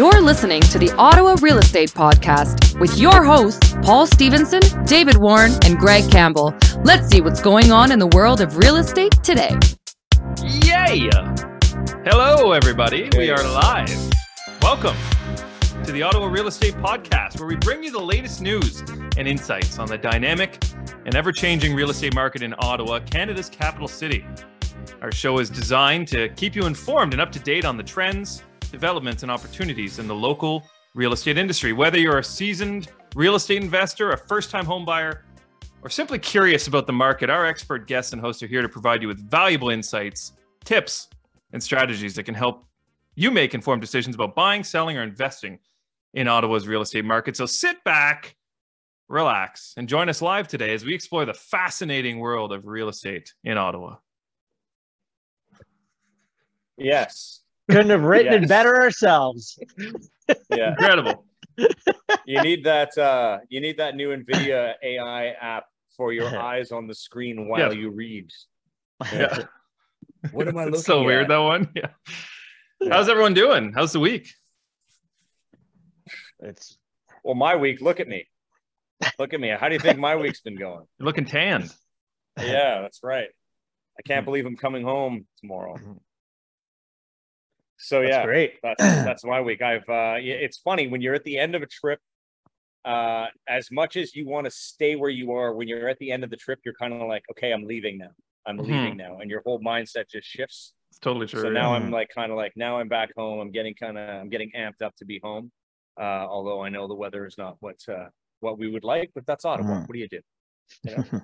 You're listening to the Ottawa Real Estate Podcast with your hosts, Paul Stevenson, David Warren, and Greg Campbell. Let's see what's going on in the world of real estate today. Yay! Hello, everybody. We are live. Welcome to the Ottawa Real Estate Podcast, where we bring you the latest news and insights on the dynamic and ever changing real estate market in Ottawa, Canada's capital city. Our show is designed to keep you informed and up to date on the trends, developments, and opportunities in the local real estate industry. Whether you're a seasoned real estate investor, a first time home buyer, or simply curious about the market, our expert guests and hosts are here to provide you with valuable insights, tips, and strategies that can help you make informed decisions about buying, selling, or investing in Ottawa's real estate market. So sit back, relax, and join us live today as we explore the fascinating world of real estate in Ottawa. Yes. Couldn't have written Yes. it better ourselves. Yeah. Incredible. You need that uh you need that new Nvidia AI app for your eyes on the screen while Yeah. you read. Yeah. What am I looking It's so weird, that one. Yeah. How's everyone doing? How's the week? It's Well, my week, look at me. Look at me. How do you think my week's been going? You're looking tanned. Yeah, that's right. I can't believe I'm coming home tomorrow. So that's yeah, great. that's that's my week. I've uh it's funny when you're at the end of a trip, uh as much as you want to stay where you are, when you're at the end of the trip, you're kind of like, okay, I'm leaving now. I'm Mhm. leaving now. And your whole mindset just shifts. It's totally true. so yeah. now I'm like kind of like now I'm back home. I'm getting kind of I'm getting amped up to be home. Uh although I know the weather is not what uh what we would like, but that's Ottawa. Mhm. What do you do? You know?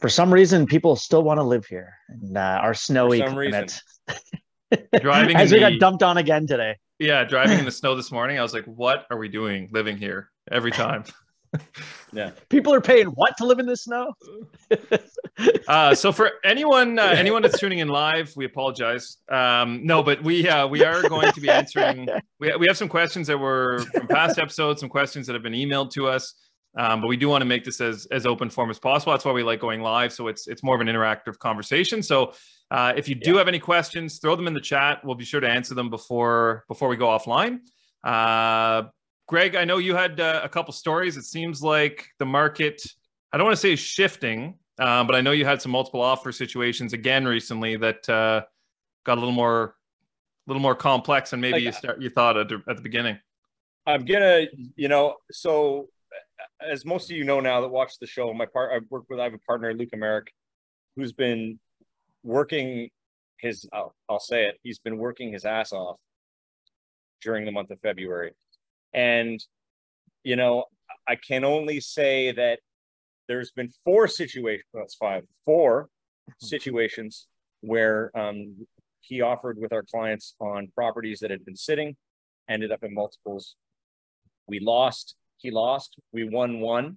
For some reason, people still want to live here in uh, our snowy climate. Driving As we the- got dumped on again today. Yeah, driving in the snow this morning, I was like, what are we doing living here every time? Yeah. People are paying what to live in the snow? Uh, so for anyone uh, anyone that's tuning in live, we apologize. Um, no, but we uh, we are going to be answering. We, we have some questions that were from past episodes, some questions that have been emailed to us. Um, but we do want to make this as as open form as possible. That's why we like going live. So it's it's more of an interactive conversation. So uh, if you do have any questions, throw them in the chat. We'll be sure to answer them before before we go offline. Uh, Greg, I know you had uh, a couple stories. It seems like the market, I don't want to say shifting, uh, but I know you had some multiple offer situations again recently that uh, got a little more, a little more complex than maybe you start you thought at, the- beginning. I'm gonna, you know, so as most of you know now that watch the show, my part, I work with, I have a partner, Luca Merrick, who's been working his, I'll, I'll say it, he's been working his ass off during the month of February. And, you know, I can only say that there's been four situations, that's five, four situations where um, he offered with our clients on properties that had been sitting, ended up in multiples we lost he lost we won one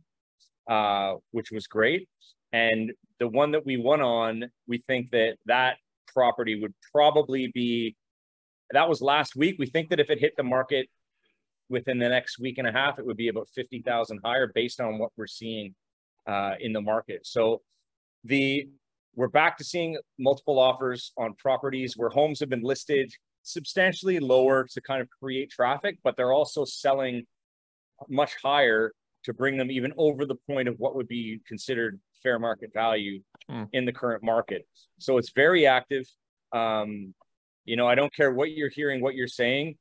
uh which was great. And the one that we won on we think that that property would probably be that was last week. We think that if it hit the market within the next week and a half it would be about 50,000 higher based on what we're seeing uh in the market. So the we're back to seeing multiple offers on properties where homes have been listed substantially lower to kind of create traffic but they're also selling much higher to bring them even over the point of what would be considered fair market value Hmm. in the current market. So it's very active. Um, you know, I don't care what you're hearing, what you're saying.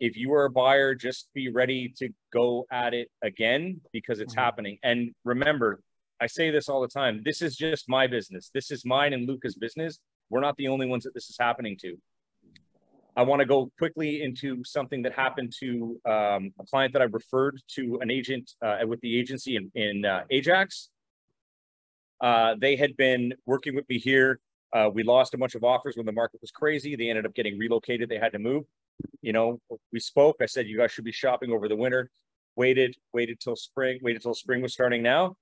If you are a buyer, just be ready to go at it again because it's Mhm. happening. And remember, I say this all the time. This is just my business. This is mine and Luca's business. We're not the only ones that this is happening to. I want to go quickly into something that happened to um, a client that I referred to an agent uh, with the agency in, in uh, Ajax. Uh, they had been working with me here. Uh, we lost a bunch of offers when the market was crazy. They ended up getting relocated. They had to move. You know, we spoke. I said, you guys should be shopping over the winter. Waited, waited till spring, waited till spring was starting now.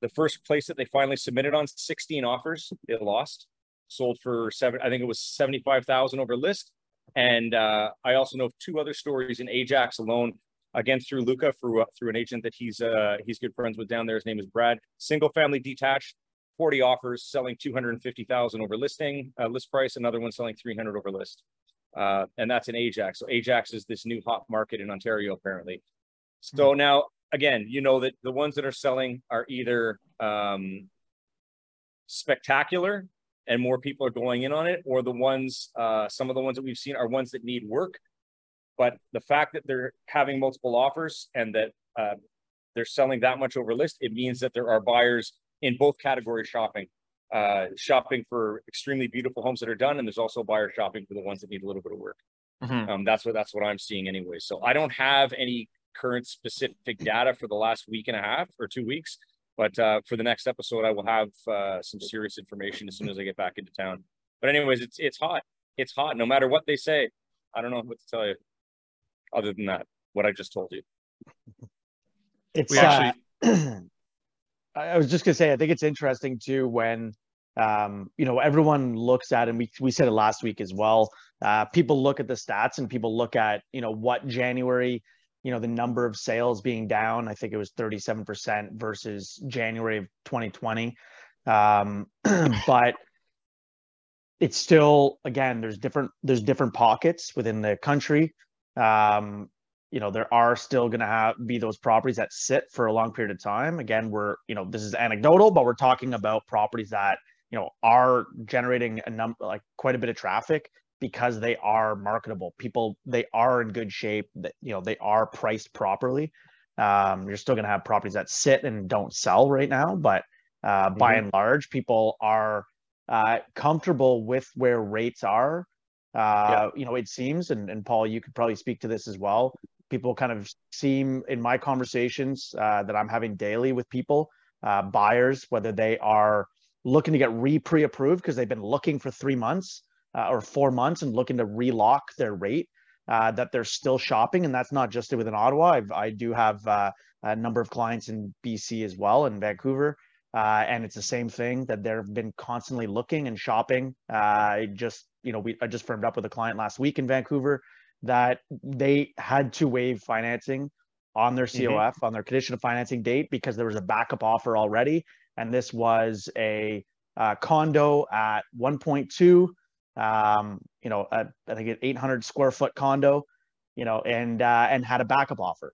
The first place that they finally submitted on 16 offers, they lost. Sold for seven, I think it was 75,000 over list. And uh, I also know of two other stories in Ajax alone, again through Luca, through uh, through an agent that he's uh, he's good friends with down there. His name is Brad. Single family detached, 40 offers, selling 250,000 over listing uh, list price. Another one selling 300 over list. uh, and that's in Ajax. So Ajax is this new hot market in Ontario, apparently. So now, again, you know that the ones that are selling are either um, spectacular and more people are going in on it, or the ones, uh, some of the ones that we've seen are ones that need work. But the fact that they're having multiple offers and that uh, they're selling that much over list, it means that there are buyers in both categories shopping. Uh, shopping for extremely beautiful homes that are done, and there's also buyer shopping for the ones that need a little bit of work. Mhm. Um, that's what that's what I'm seeing anyway. So I don't have any current specific data for the last week and a half or two weeks, but uh, for the next episode, I will have uh, some serious information as soon as I get back into town. But anyways, it's it's hot. It's hot. No matter what they say, I don't know what to tell you. Other than that, what I just told you. It's We uh, actually- I I was just gonna say, I think it's interesting too when um, you know everyone looks at, and we we said it last week as well. Uh, people look at the stats and people look at you know what January, you know the number of sales being down. I think it was thirty seven percent versus January of twenty twenty. Um, but it's still again there's different there's different pockets within the country. Um, you know there are still going to have be those properties that sit for a long period of time again we're you know this is anecdotal but we're talking about properties that you know are generating a number like quite a bit of traffic because they are marketable. People they are in good shape that you know they are priced properly. Um you're still going to have properties that sit and don't sell right now but uh by and large people are uh comfortable with where rates are. Uh you know it seems and, and paul you could probably speak to this as well. People kind of seem in my conversations uh, that I'm having daily with people, uh, buyers, whether they are looking to get re pre approved because they've been looking for three months uh, or four months and looking to relock their rate, uh, that they're still shopping. And that's not just within Ottawa. I've, I do have uh, a number of clients in BC as well, in Vancouver. Uh, and it's the same thing that they've been constantly looking and shopping. I just, you know, we I just firmed up with a client last week in Vancouver that they had to waive financing on their. COF on their condition of financing date because there was a backup offer already, and this was a uh, condo at 1.2, um, you know, a, I think an 800 square foot condo, you know, and uh, and had a backup offer.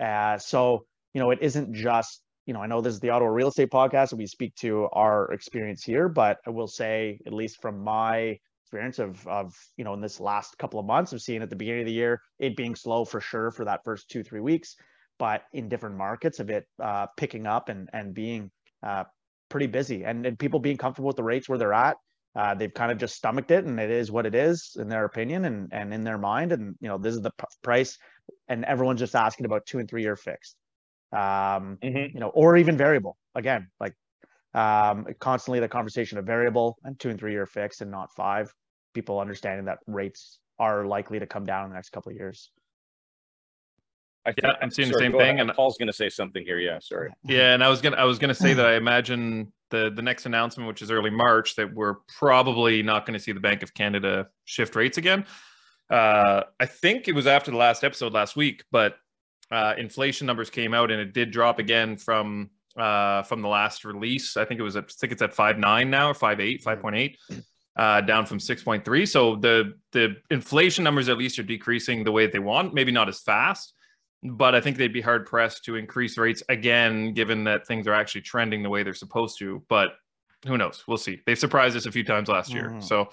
Uh, so you know, it isn't just you know, I know this is the Ottawa Real Estate Podcast, and we speak to our experience here, but I will say, at least from my experience of of you know in this last couple of months of seeing at the beginning of the year it being slow for sure for that first two three weeks but in different markets of it uh, picking up and and being uh, pretty busy and, and people being comfortable with the rates where they're at uh, they've kind of just stomached it and it is what it is in their opinion and and in their mind and you know this is the p- price and everyone's just asking about two and three year fixed um Mhm. you know or even variable again like um constantly the conversation of variable and two and three year fixed and not five people understanding that rates are likely to come down in the next couple of years I Yeah, I'm seeing the same thing, ahead. and- Paul's going to say something here. Yeah, sorry. Yeah, and I was gonna I was gonna say that I imagine the the next announcement, which is early March, that we're probably not going to see the Bank of Canada shift rates again. Uh, I think it was after the last episode last week, but uh, inflation numbers came out and it did drop again from uh, from the last release. I think it was at I think it's at five nine now or five eight, five point eight. Uh, down from 6.3 so the the inflation numbers at least are decreasing the way they want maybe not as fast but I think they'd be hard pressed to increase rates again, given that things are actually trending the way they're supposed to. But who knows? We'll see. They've surprised us a few times last year. Mhm. So,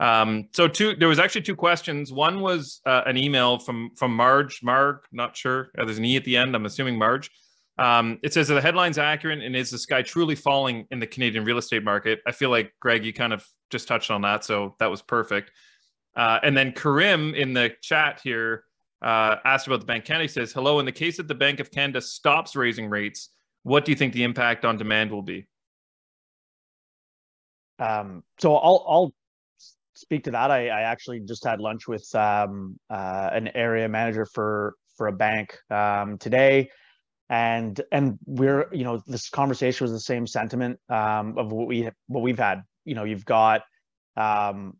um, so two. There was actually two questions. One was uh, an email from from Marge. Marg, not sure. Uh, there's an e at the end. I'm assuming Marge. Um, it says that the headline's accurate, and is the sky truly falling in the Canadian real estate market? I feel like Greg, you kind of just touched on that, so that was perfect. Uh, and then Karim in the chat here uh, asked about the Bank of Canada. He says, "Hello. In the case that the Bank of Canada stops raising rates, what do you think the impact on demand will be?" Um, so I'll I'll speak to that. I, I actually just had lunch with um, uh, an area manager for for a bank um, today, and and we're you know this conversation was the same sentiment um, of what we what we've had. You know, you've got um,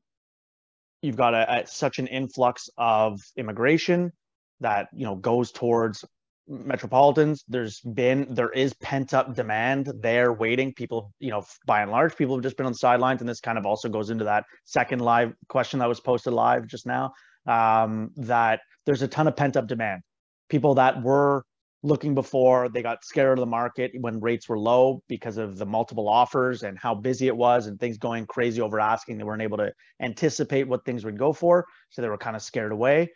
you've got a, a, such an influx of immigration that you know goes towards metropolitans. There's been there is pent up demand there waiting. People you know by and large people have just been on the sidelines and this kind of also goes into that second live question that was posted live just now um, that there's a ton of pent up demand. People that were looking before they got scared of the market when rates were low because of the multiple offers and how busy it was and things going crazy over asking they weren't able to anticipate what things would go for so they were kind of scared away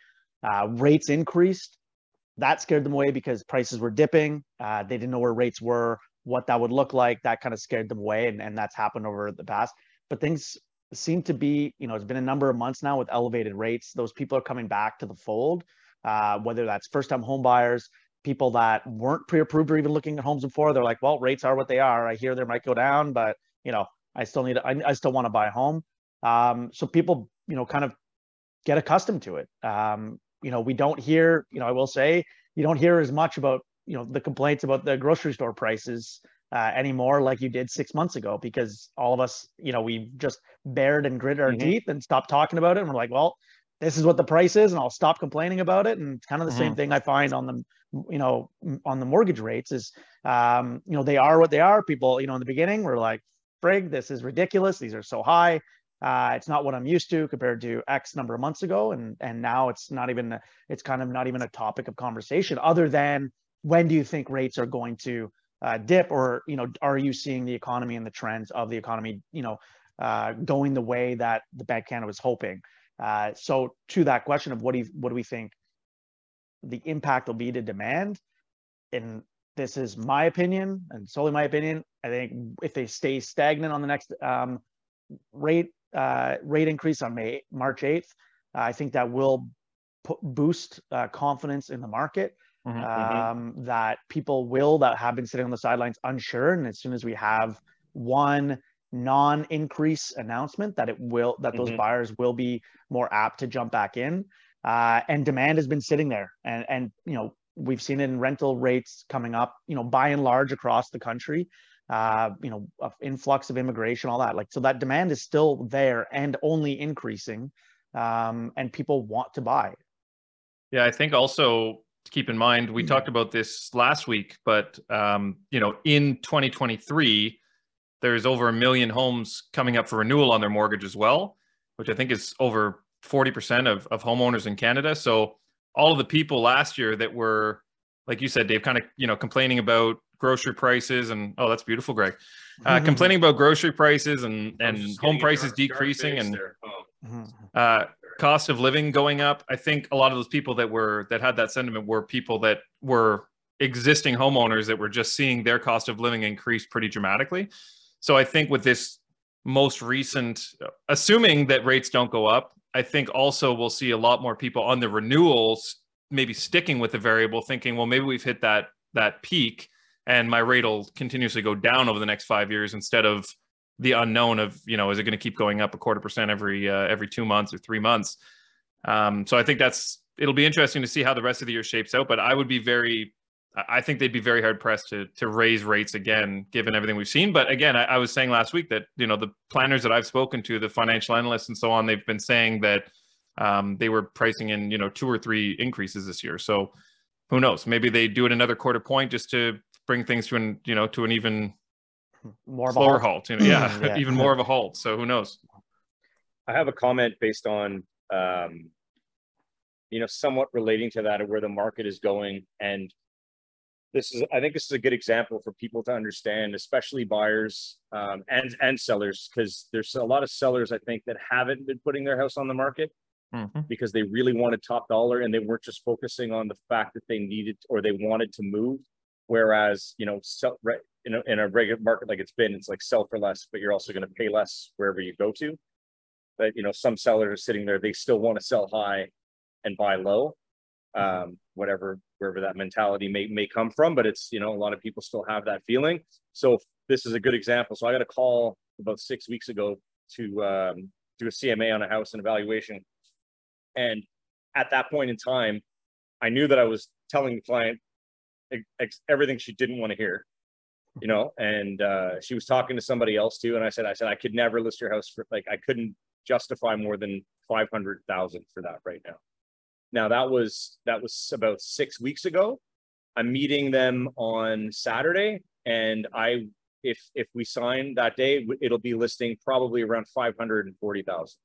uh, rates increased that scared them away because prices were dipping. Uh, they didn't know where rates were, what that would look like. That kind of scared them away, and, and that's happened over the past. But things seem to be, you know, it's been a number of months now with elevated rates. Those people are coming back to the fold, uh, whether that's first-time home buyers, people that weren't pre-approved or even looking at homes before. They're like, well, rates are what they are. I hear they might go down, but you know, I still need, I, I still want to buy a home. Um, so people, you know, kind of get accustomed to it. Um, you know, we don't hear, you know, I will say, you don't hear as much about, you know, the complaints about the grocery store prices uh, anymore like you did six months ago because all of us, you know, we just bared and gritted our mm-hmm. teeth and stopped talking about it. And we're like, well, this is what the price is, and I'll stop complaining about it. And kind of the mm-hmm. same thing I find on the, you know, on the mortgage rates is, um, you know, they are what they are. People, you know, in the beginning were like, frig, this is ridiculous. These are so high. Uh, it's not what I'm used to compared to X number of months ago, and and now it's not even it's kind of not even a topic of conversation other than when do you think rates are going to uh, dip, or you know, are you seeing the economy and the trends of the economy, you know, uh, going the way that the Bank Canada was hoping? Uh, so to that question of what do you, what do we think the impact will be to demand, and this is my opinion and solely my opinion. I think if they stay stagnant on the next um, rate uh, rate increase on May March 8th. Uh, I think that will boost uh, confidence in the market. Mm-hmm, mm-hmm. um. That people will that have been sitting on the sidelines unsure, and as soon as we have one non-increase announcement, that it will that those mm-hmm. buyers will be more apt to jump back in. Uh, and demand has been sitting there, and and you know we've seen it in rental rates coming up, you know, by and large across the country uh, you know, influx of immigration, all that. Like, so that demand is still there and only increasing, um, and people want to buy. Yeah, I think also to keep in mind, we mm-hmm. talked about this last week, but um, you know, in 2023, there's over a million homes coming up for renewal on their mortgage as well, which I think is over 40% of, of homeowners in Canada. So all of the people last year that were, like you said, Dave, kind of you know complaining about grocery prices and oh that's beautiful greg uh, mm-hmm. complaining about grocery prices and and home prices dark, decreasing dark and oh. Uh, cost of living going up i think a lot of those people that were that had that sentiment were people that were existing homeowners that were just seeing their cost of living increase pretty dramatically so i think with this most recent assuming that rates don't go up i think also we'll see a lot more people on the renewals maybe sticking with the variable thinking well maybe we've hit that that peak and my rate will continuously go down over the next five years instead of the unknown of you know is it going to keep going up a quarter percent every uh, every two months or three months? Um, so i think that's it'll be interesting to see how the rest of the year shapes out but i would be very i think they'd be very hard pressed to to raise rates again given everything we've seen but again I, I was saying last week that you know the planners that i've spoken to the financial analysts and so on they've been saying that um, they were pricing in you know two or three increases this year so who knows maybe they do it another quarter point just to bring things to an you know to an even more slower halt. halt you know, yeah, yeah, even more of a halt. So who knows? I have a comment based on um, you know somewhat relating to that of where the market is going and this is i think this is a good example for people to understand especially buyers um, and and sellers because there's a lot of sellers i think that haven't been putting their house on the market mm-hmm. because they really wanted top dollar and they weren't just focusing on the fact that they needed or they wanted to move Whereas, you know, sell, right, in, a, in a regular market like it's been, it's like sell for less, but you're also going to pay less wherever you go to. But, you know, some sellers are sitting there, they still want to sell high and buy low, mm-hmm. um, whatever, wherever that mentality may, may come from. But it's, you know, a lot of people still have that feeling. So this is a good example. So I got a call about six weeks ago to um, do a CMA on a house and evaluation. And at that point in time, I knew that I was telling the client everything she didn't want to hear you know and uh, she was talking to somebody else too and i said i said i could never list your house for like i couldn't justify more than 500000 for that right now now that was that was about six weeks ago I'm meeting them on Saturday, and I if if we sign that day, it'll be listing probably around five hundred and forty thousand.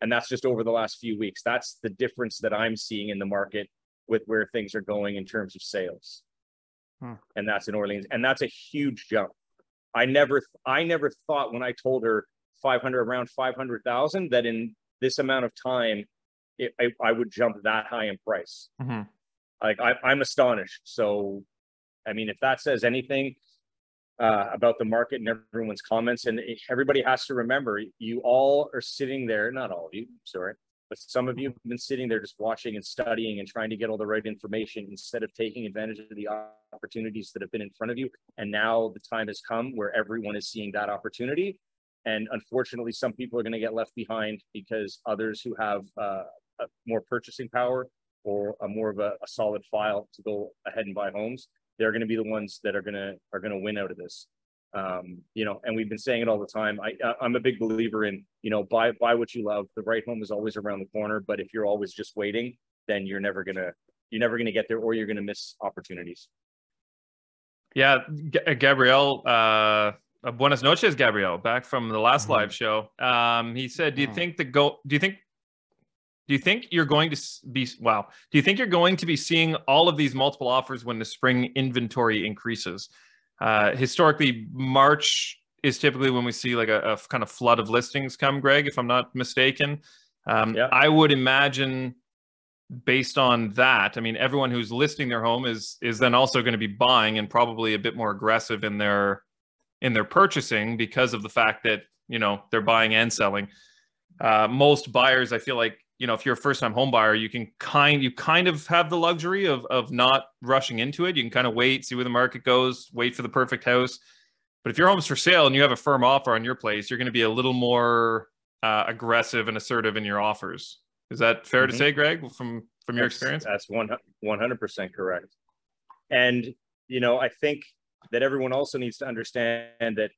And that's just over the last few weeks. That's the difference that I'm seeing in the market with where things are going in terms of sales. Hmm. And that's in Orleans, and that's a huge jump. I never, I never thought when I told her 500 around 500,000 that in this amount of time, it, I, I, would jump that high in price. Mm-hmm. Like I, I'm astonished. So, I mean, if that says anything uh, about the market and everyone's comments, and everybody has to remember, you all are sitting there. Not all of you, sorry, but some of you have been sitting there just watching and studying and trying to get all the right information instead of taking advantage of the opportunities that have been in front of you. And now the time has come where everyone is seeing that opportunity. And unfortunately, some people are going to get left behind because others who have uh, more purchasing power or a more of a, a solid file to go ahead and buy homes, they're going to be the ones that are going to are going to win out of this um, you know, and we've been saying it all the time. I, I'm a big believer in, you know, buy buy what you love. The right home is always around the corner, but if you're always just waiting, then you're never gonna you're never gonna get there, or you're gonna miss opportunities. Yeah, G- uh, Gabriel. Uh, buenas noches, Gabriel. Back from the last mm-hmm. live show. Um, he said, "Do you mm-hmm. think the go? Do you think do you think you're going to be wow do you think you're going to be seeing all of these multiple offers when the spring inventory increases uh, historically, March is typically when we see like a, a, kind of flood of listings come, Greg, if I'm not mistaken. Um, yeah. I would imagine based on that, I mean, everyone who's listing their home is is then also going to be buying and probably a bit more aggressive in their in their purchasing because of the fact that you know they're buying and selling. Uh, most buyers, I feel like, you know if you're a first time home buyer you can kind you kind of have the luxury of of not rushing into it. You can kind of wait see where the market goes wait for the perfect house. But if your home's for sale and you have a firm offer on your place you're going to be a little more uh, aggressive and assertive in your offers. Is that fair mm-hmm. to say greg from from your that's, experience? that's one 100% correct. And you know i think that everyone also needs to understand that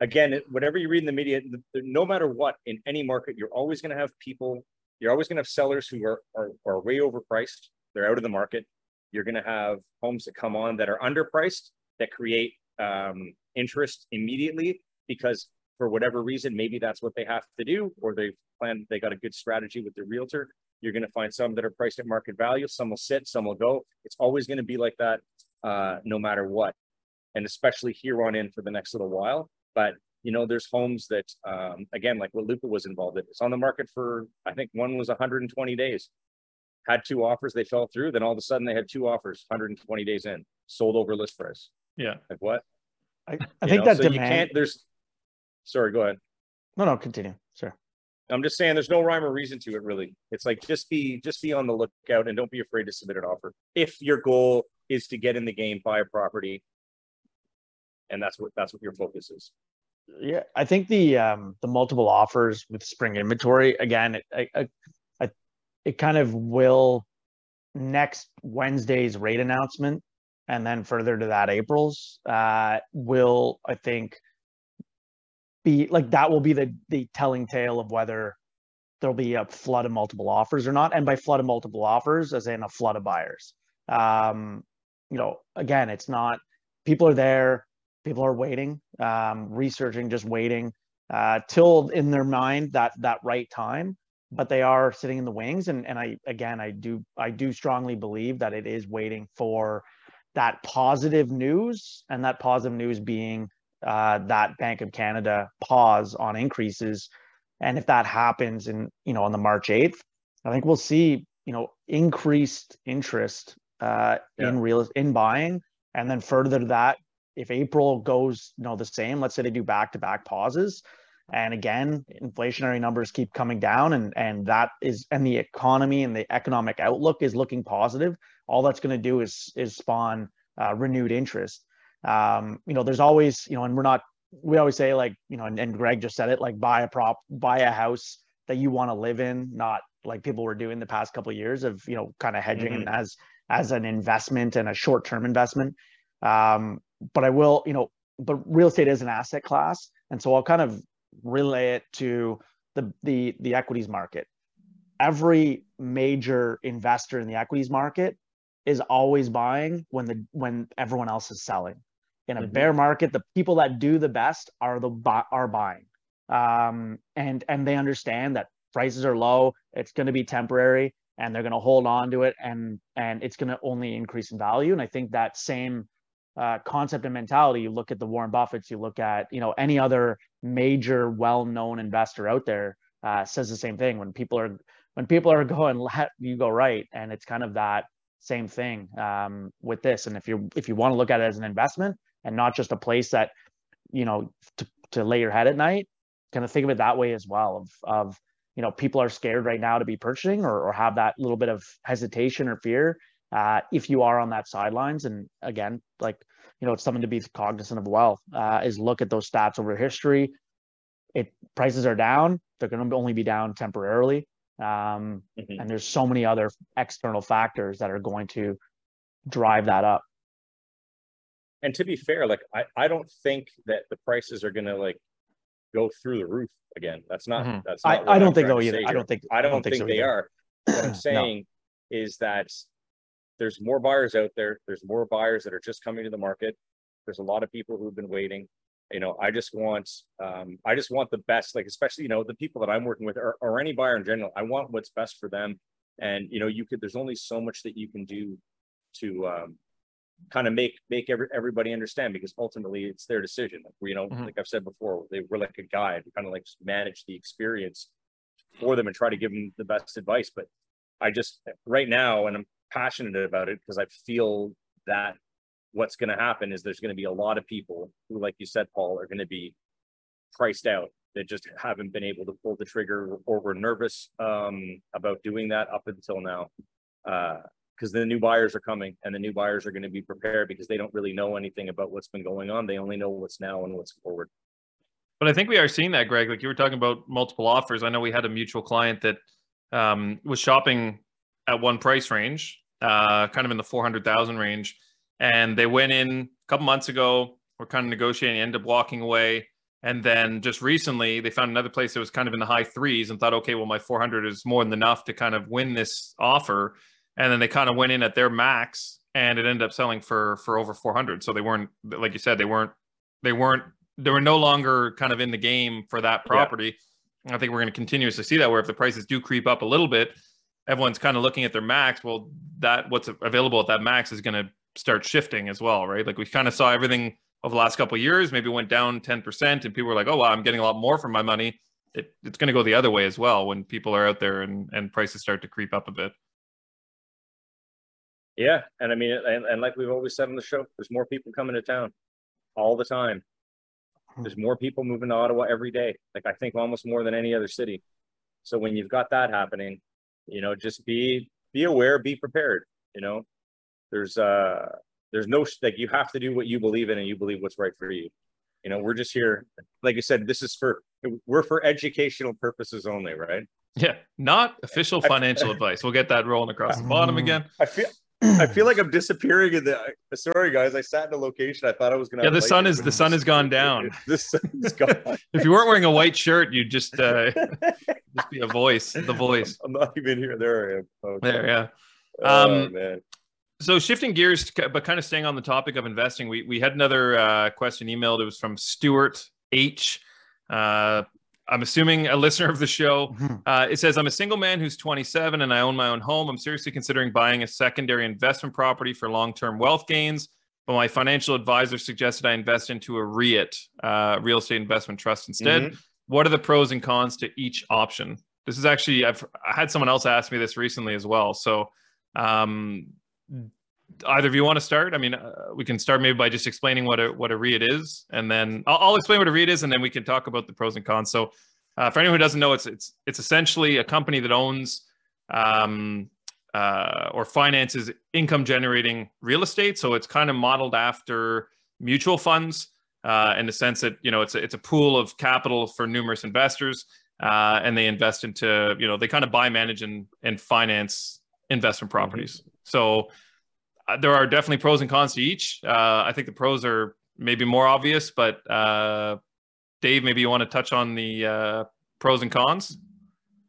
again whatever you read in the media no matter what in any market you're always going to have people you're always going to have sellers who are, are, are way overpriced. They're out of the market. You're going to have homes that come on that are underpriced that create um, interest immediately because for whatever reason, maybe that's what they have to do, or they plan, they got a good strategy with the realtor. You're going to find some that are priced at market value. Some will sit, some will go. It's always going to be like that, uh, no matter what. And especially here on in for the next little while. But you know, there's homes that, um, again, like what Luca was involved in. It's on the market for, I think one was 120 days. Had two offers, they fell through. Then all of a sudden, they had two offers, 120 days in, sold over list price. Yeah. Like what? I, I think know? that so demand... you can't. There's. Sorry, go ahead. No, no, continue. Sure. I'm just saying there's no rhyme or reason to it really. It's like just be just be on the lookout and don't be afraid to submit an offer. If your goal is to get in the game, buy a property, and that's what that's what your focus is. Yeah, I think the um, the multiple offers with spring inventory again, it, I, I, it kind of will next Wednesday's rate announcement, and then further to that April's uh, will I think be like that will be the the telling tale of whether there'll be a flood of multiple offers or not, and by flood of multiple offers, as in a flood of buyers. Um, you know, again, it's not people are there people are waiting, um, researching, just waiting uh, till in their mind that that right time. But they are sitting in the wings, and and I again I do I do strongly believe that it is waiting for that positive news, and that positive news being uh, that Bank of Canada pause on increases, and if that happens in you know on the March eighth, I think we'll see you know increased interest uh, yeah. in real in buying, and then further to that, if April goes, you know, the same, let's say they do back to back pauses, and again, inflationary numbers keep coming down, and and that is, and the economy and the economic outlook is looking positive. All that's going to do is is spawn uh, renewed interest. Um, you know, there's always, you know, and we're not, we always say like, you know, and, and Greg just said it, like buy a prop, buy a house that you want to live in, not like people were doing the past couple of years of, you know, kind of hedging mm-hmm. as as an investment and a short term investment. Um, but I will, you know, but real estate is an asset class, and so I'll kind of relay it to the the the equities market. Every major investor in the equities market is always buying when the when everyone else is selling. In a Mhm. bear market, the people that do the best are the are buying, um, and and they understand that prices are low. It's going to be temporary, and they're going to hold on to it, and and it's going to only increase in value. And I think that same uh, concept and mentality. You look at the Warren Buffetts, you look at you know any other major well-known investor out there uh, says the same thing. When people are when people are going left, you go right, and it's kind of that same thing um, with this. And if you if you want to look at it as an investment and not just a place that you know to, to lay your head at night, kind of think of it that way as well. Of of you know people are scared right now to be purchasing or, or have that little bit of hesitation or fear uh, if you are on that sidelines. And again, like you know, it's something to be cognizant of. Well, uh, is look at those stats over history. It prices are down. They're going to only be down temporarily. Um, Mhm. and there's so many other external factors that are going to drive that up. And to be fair, like I, I don't think that the prices are gonna like go through the roof again. That's not Mhm. that's I, not I what don't I'm think trying so either. I don't think I don't, think, so they either. are. What I'm No. saying is that there's more buyers out there. There's more buyers that are just coming to the market. There's a lot of people who've been waiting. You know, I just want, um, I just want the best, like especially, you know, the people that I'm working with or, or any buyer in general. I want what's best for them. And, you know, you could, there's only so much that you can do to, um, kind of make, make every, everybody understand because ultimately it's their decision. Like, You know, Mhm. like I've said before, they were like a guide, to kind of like manage the experience for them and try to give them the best advice. But I just right now, and I'm passionate about it because I feel that what's going to happen is there's going to be a lot of people who, like you said, Paul, are going to be priced out that just haven't been able to pull the trigger or were nervous um, about doing that up until now. Because the new buyers are coming and the new buyers are going to be prepared because they don't really know anything about what's been going on. They only know what's now and what's forward. But I think we are seeing that, Greg. Like you were talking about multiple offers. I know we had a mutual client that um, was shopping at one price range, uh, kind of in the 400,000 range. And they went in a couple months ago, were kind of negotiating, ended up walking away. And then just recently, they found another place that was kind of in the high threes and thought, okay, well, my 400 is more than enough to kind of win this offer. And then they kind of went in at their max and it ended up selling for for over 400. So they weren't, like you said, they weren't, they weren't they were no longer kind of in the game for that Yeah. property. I think we're going to continuously see that where if the prices do creep up a little bit, everyone's kind of looking at their max. Well, that what's available at that max is going to start shifting as well, right? Like we kind of saw everything over the last couple of years, maybe went down 10% and people were like, oh, wow, I'm getting a lot more for my money. It, it's going to go the other way as well when people are out there and, and prices start to creep up a bit. Yeah, and I mean, and, and like we've always said on the show, there's more people coming to town all the time. Hmm. There's more people moving to Ottawa every day. Like I think almost more than any other city. So when you've got that happening, you know, just be be aware, be prepared. You know, there's uh there's no like you have to do what you believe in and you believe what's right for you. You know, we're just here, like I said, this is for we're for educational purposes only, right? Yeah, not official financial advice. We'll get that rolling across the bottom again. I feel I feel like I'm disappearing in the. Sorry, guys. I sat in a location. I thought I was gonna. Yeah, the sun is the sun has gone down. The sun's gone. If you weren't wearing a white shirt, you'd just uh, just be a voice, the voice. I'm not even here. There I am. Okay. There, yeah. Oh, Um, man. So shifting gears, but kind of staying on the topic of investing, we we had another uh, question emailed. It was from Stuart H. Uh, I'm assuming a listener of the show. Mhm. Uh, it says, I'm a single man who's 27 and I own my own home. I'm seriously considering buying a secondary investment property for long term wealth gains, but my financial advisor suggested I invest into a REIT, uh, real estate investment trust instead. Mhm. What are the pros and cons to each option? This is actually, I've I had someone else ask me this recently as well. So, um, either of you want to start? I mean, uh, we can start maybe by just explaining what a what a REIT is, and then I'll, I'll explain what a REIT is, and then we can talk about the pros and cons. So, uh, for anyone who doesn't know, it's it's it's essentially a company that owns um, uh, or finances income generating real estate. So it's kind of modeled after mutual funds uh, in the sense that you know it's a, it's a pool of capital for numerous investors, uh, and they invest into you know they kind of buy, manage, and and finance investment properties. So uh, there are definitely pros and cons to each. Uh, I think the pros are maybe more obvious, but uh, Dave, maybe you want to touch on the uh, pros and cons.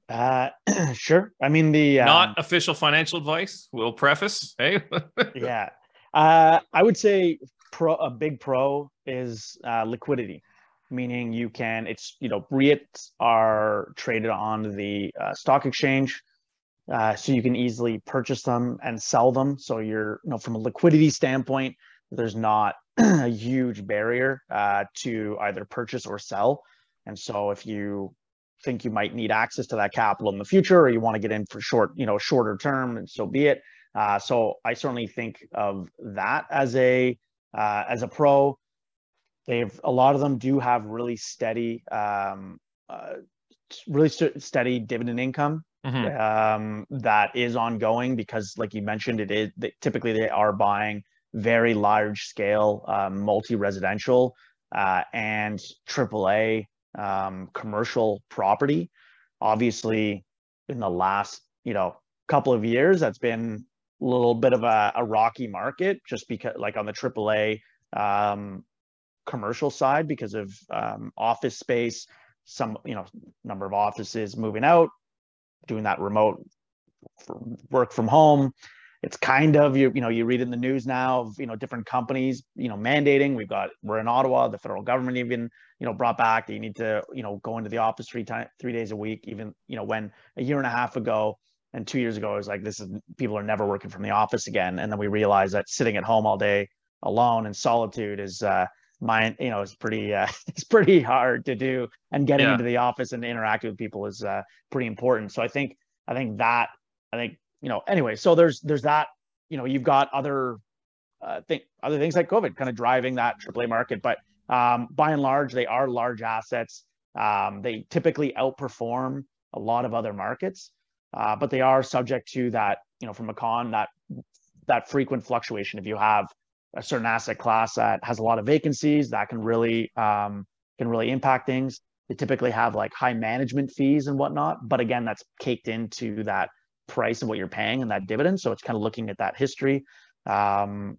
Uh, sure. I mean, the not um, official financial advice. We'll preface. Hey. yeah. Uh, I would say pro a big pro is uh, liquidity, meaning you can. It's you know REITs are traded on the uh, stock exchange, uh, so you can easily purchase them and sell them. So you're you know from a liquidity standpoint, there's not a huge barrier uh, to either purchase or sell. And so if you think you might need access to that capital in the future, or you want to get in for short, you know, shorter term, and so be it. Uh, so I certainly think of that as a uh, as a pro. They've a lot of them do have really steady, um, uh, really st- steady dividend income mm-hmm. um, that is ongoing because, like you mentioned, it is they, typically they are buying very large scale um, multi residential uh, and AAA um, commercial property. Obviously, in the last you know couple of years, that's been a little bit of a, a rocky market, just because like on the AAA um, commercial side because of um, office space, some you know number of offices moving out, doing that remote work from home. It's kind of you you know you read in the news now of you know different companies you know mandating. We've got we're in ottawa the federal government even you know brought back. That you need to you know go into the office three times three days a week even you know when a year and a half ago and two years ago it was like this is people are never working from the office again. And then we realized that sitting at home all day alone in solitude is uh mine you know it's pretty uh it's pretty hard to do and getting yeah. into the office and interacting with people is uh pretty important so i think i think that i think you know, anyway, so there's there's that. You know, you've got other uh, thing, other things like COVID kind of driving that AAA market, but um, by and large, they are large assets. Um, they typically outperform a lot of other markets, uh, but they are subject to that. You know, from a con that that frequent fluctuation. If you have a certain asset class that has a lot of vacancies, that can really um, can really impact things. They typically have like high management fees and whatnot, but again, that's caked into that price of what you're paying and that dividend. So it's kind of looking at that history. Um,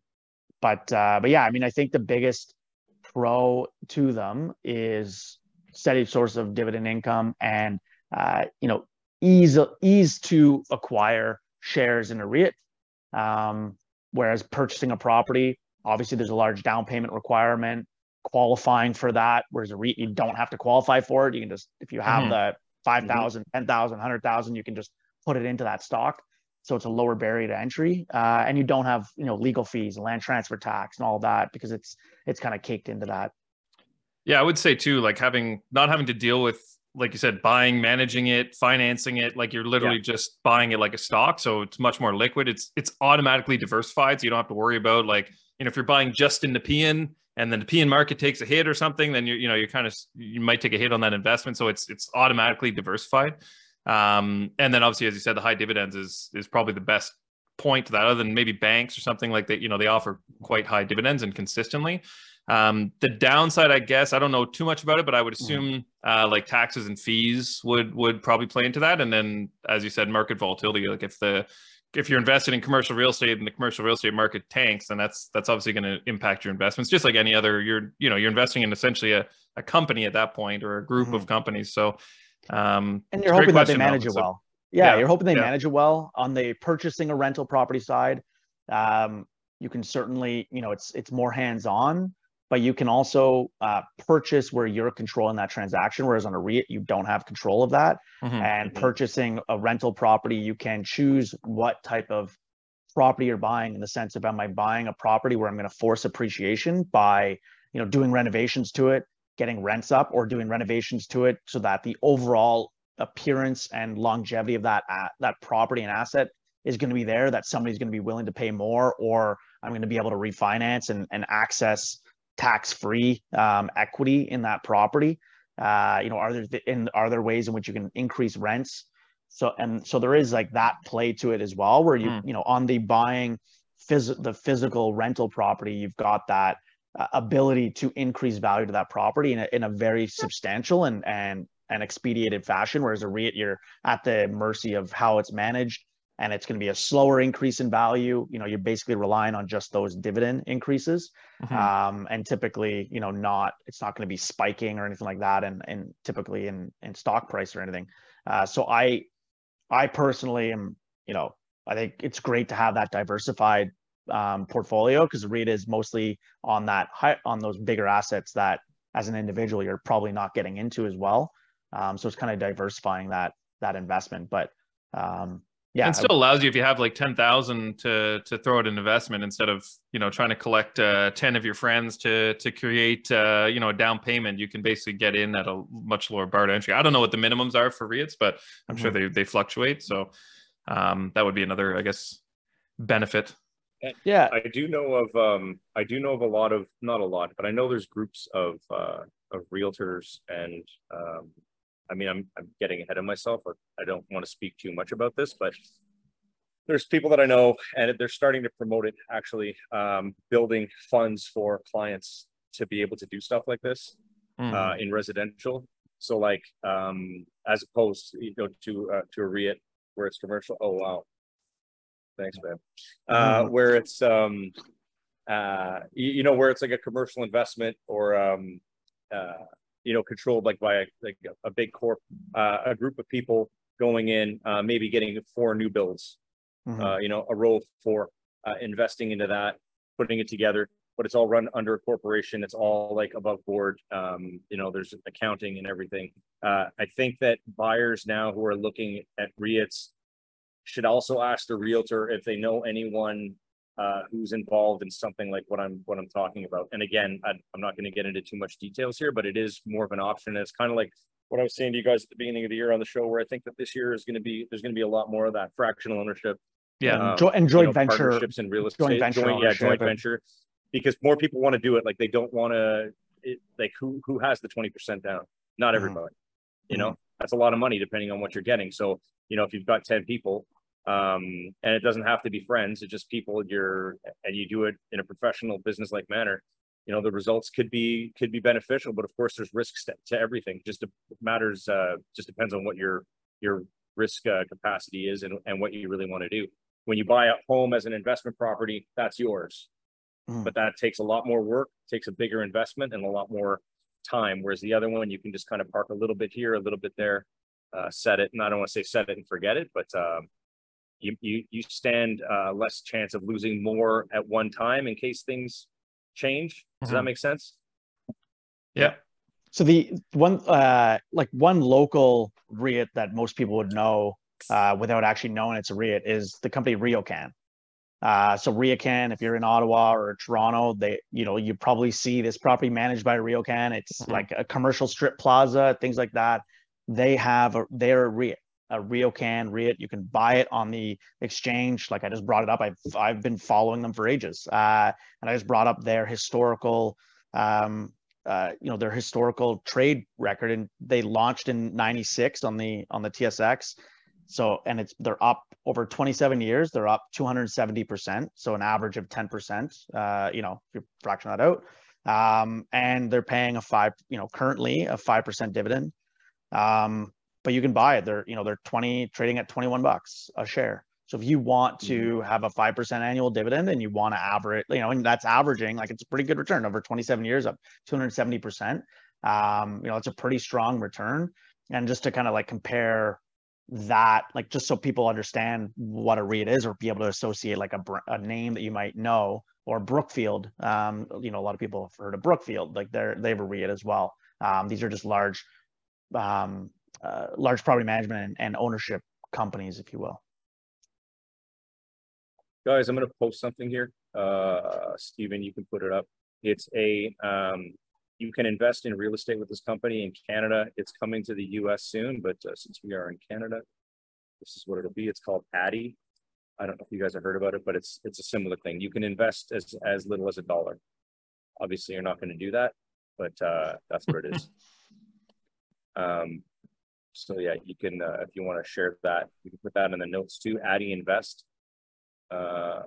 but uh, but yeah, I mean, I think the biggest pro to them is steady source of dividend income and uh, you know ease ease to acquire shares in a REIT. Um, whereas purchasing a property, obviously there's a large down payment requirement. Qualifying for that, whereas a REIT you don't have to qualify for it. You can just if you have mm-hmm. the 5,000, 10,000, 100,000, you can just put it into that stock. So it's a lower barrier to entry, uh, and you don't have you know legal fees, land transfer tax, and all that because it's it's kind of caked into that. Yeah, I would say too, like having not having to deal with like you said, buying, managing it, financing it, like you're literally yeah. just buying it like a stock. So it's much more liquid. It's it's automatically diversified. So you don't have to worry about like, you know, if you're buying just in Nepean and then the Nepean market takes a hit or something, then you you know, you're kind of you might take a hit on that investment. So it's it's automatically diversified. Um, and then obviously, as you said, the high dividends is is probably the best point to that, other than maybe banks or something like that. You know, they offer quite high dividends and consistently. Um, the downside, I guess, I don't know too much about it, but I would mm-hmm. assume uh, like taxes and fees would would probably play into that. And then, as you said, market volatility. Like if the if you're invested in commercial real estate and the commercial real estate market tanks, then that's that's obviously going to impact your investments, just like any other. You're you know you're investing in essentially a, a company at that point or a group mm-hmm. of companies. So um, and you're hoping that they manage it well. Yeah, yeah, you're hoping they yeah. manage it well on the purchasing a rental property side. Um, you can certainly, you know, it's it's more hands-on, but you can also uh, purchase where you're controlling that transaction. Whereas on a REIT, you don't have control of that. Mm-hmm. And mm-hmm. purchasing a rental property, you can choose what type of property you're buying in the sense of am I buying a property where I'm going to force appreciation by, you know, doing renovations to it, getting rents up or doing renovations to it so that the overall appearance and longevity of that uh, that property and asset is going to be there that somebody's going to be willing to pay more or i'm going to be able to refinance and, and access tax-free um, equity in that property uh, you know are there in are there ways in which you can increase rents so and so there is like that play to it as well where you mm. you know on the buying phys- the physical rental property you've got that uh, ability to increase value to that property in a, in a very substantial and and and expedited fashion. Whereas a REIT, you're at the mercy of how it's managed. And it's going to be a slower increase in value, you know, you're basically relying on just those dividend increases. Mm-hmm. Um, and typically, you know, not it's not going to be spiking or anything like that, and and typically in in stock price or anything. Uh, so I I personally am, you know, I think it's great to have that diversified um, portfolio because the REIT is mostly on that high, on those bigger assets that as an individual you're probably not getting into as well. Um, so it's kind of diversifying that that investment, but um, yeah and still allows you if you have like 10,000 to to throw it in investment instead of you know trying to collect uh, 10 of your friends to to create uh, you know a down payment you can basically get in at a much lower bar to entry. I don't know what the minimums are for REITs but I'm mm-hmm. sure they they fluctuate. So um, that would be another I guess benefit. Yeah. I do know of um I do know of a lot of not a lot but I know there's groups of uh of realtors and um I mean, I'm, I'm getting ahead of myself. Or I don't want to speak too much about this, but there's people that I know and they're starting to promote it actually, um, building funds for clients to be able to do stuff like this mm. uh, in residential. So like, um, as opposed you know, to, uh, to a REIT where it's commercial. Oh, wow. Thanks, man. Uh, mm. Where it's, um, uh, you, you know, where it's like a commercial investment or, um, uh, you know, controlled like by a, like a big corp, uh, a group of people going in, uh, maybe getting four new builds, mm-hmm. uh, you know, a row of four, uh, investing into that, putting it together, but it's all run under a corporation. It's all like above board. Um, you know, there's accounting and everything. Uh, I think that buyers now who are looking at REITs should also ask the realtor if they know anyone uh, who's involved in something like what I'm what I'm talking about. And again, I, am not going to get into too much details here, but it is more of an option. It's kind of like what I was saying to you guys at the beginning of the year on the show, where I think that this year is going to be there's going to be a lot more of that fractional ownership. Yeah, um, and joint you know, venture partnerships in real estate, joint venture, joint, yeah, joint venture, because more people want to do it. Like they don't want to, like who who has the twenty percent down? Not mm-hmm. everybody. Mm-hmm. You know, that's a lot of money depending on what you're getting. So you know, if you've got ten people, um, and it doesn't have to be friends it's just people you're and you do it in a professional business like manner you know the results could be could be beneficial but of course there's risks to, to everything just matters uh just depends on what your your risk uh, capacity is and, and what you really want to do when you buy a home as an investment property that's yours mm. but that takes a lot more work takes a bigger investment and a lot more time whereas the other one you can just kind of park a little bit here a little bit there uh, set it and i don't want to say set it and forget it but um, you you you stand uh, less chance of losing more at one time in case things change. Does mm-hmm. that make sense? Yeah. So the one uh like one local REIT that most people would know uh, without actually knowing it's a REIT is the company RioCan. Uh, so RioCan, if you're in Ottawa or Toronto, they you know you probably see this property managed by RioCan. It's mm-hmm. like a commercial strip plaza, things like that. They have a, they're a REIT a RioCan REIT. You can buy it on the exchange. Like I just brought it up. I've I've been following them for ages, uh, and I just brought up their historical, um, uh, you know, their historical trade record, and they launched in '96 on the on the TSX. So and it's they're up over 27 years. They're up 270 percent. So an average of 10 percent. Uh, you know, if you fraction that out, um, and they're paying a five, you know, currently a five percent dividend. Um, but you can buy it. They're, you know, they're 20 trading at 21 bucks a share. So if you want to mm-hmm. have a 5% annual dividend and you want to average, you know, and that's averaging, like it's a pretty good return over 27 years up 270%. Um, you know, it's a pretty strong return. And just to kind of like compare that, like just so people understand what a REIT is or be able to associate like a, a name that you might know or Brookfield. Um, you know, a lot of people have heard of Brookfield, like they're, they have a REIT as well. Um, these are just large um, uh, large property management and, and ownership companies, if you will. Guys, I'm going to post something here. Uh, Stephen, you can put it up. It's a, um, you can invest in real estate with this company in Canada. It's coming to the US soon, but uh, since we are in Canada, this is what it'll be. It's called Addy. I don't know if you guys have heard about it, but it's it's a similar thing. You can invest as as little as a dollar. Obviously, you're not going to do that, but uh, that's what it is. um, so yeah, you can, uh, if you want to share that, you can put that in the notes too, Addy Invest. Uh,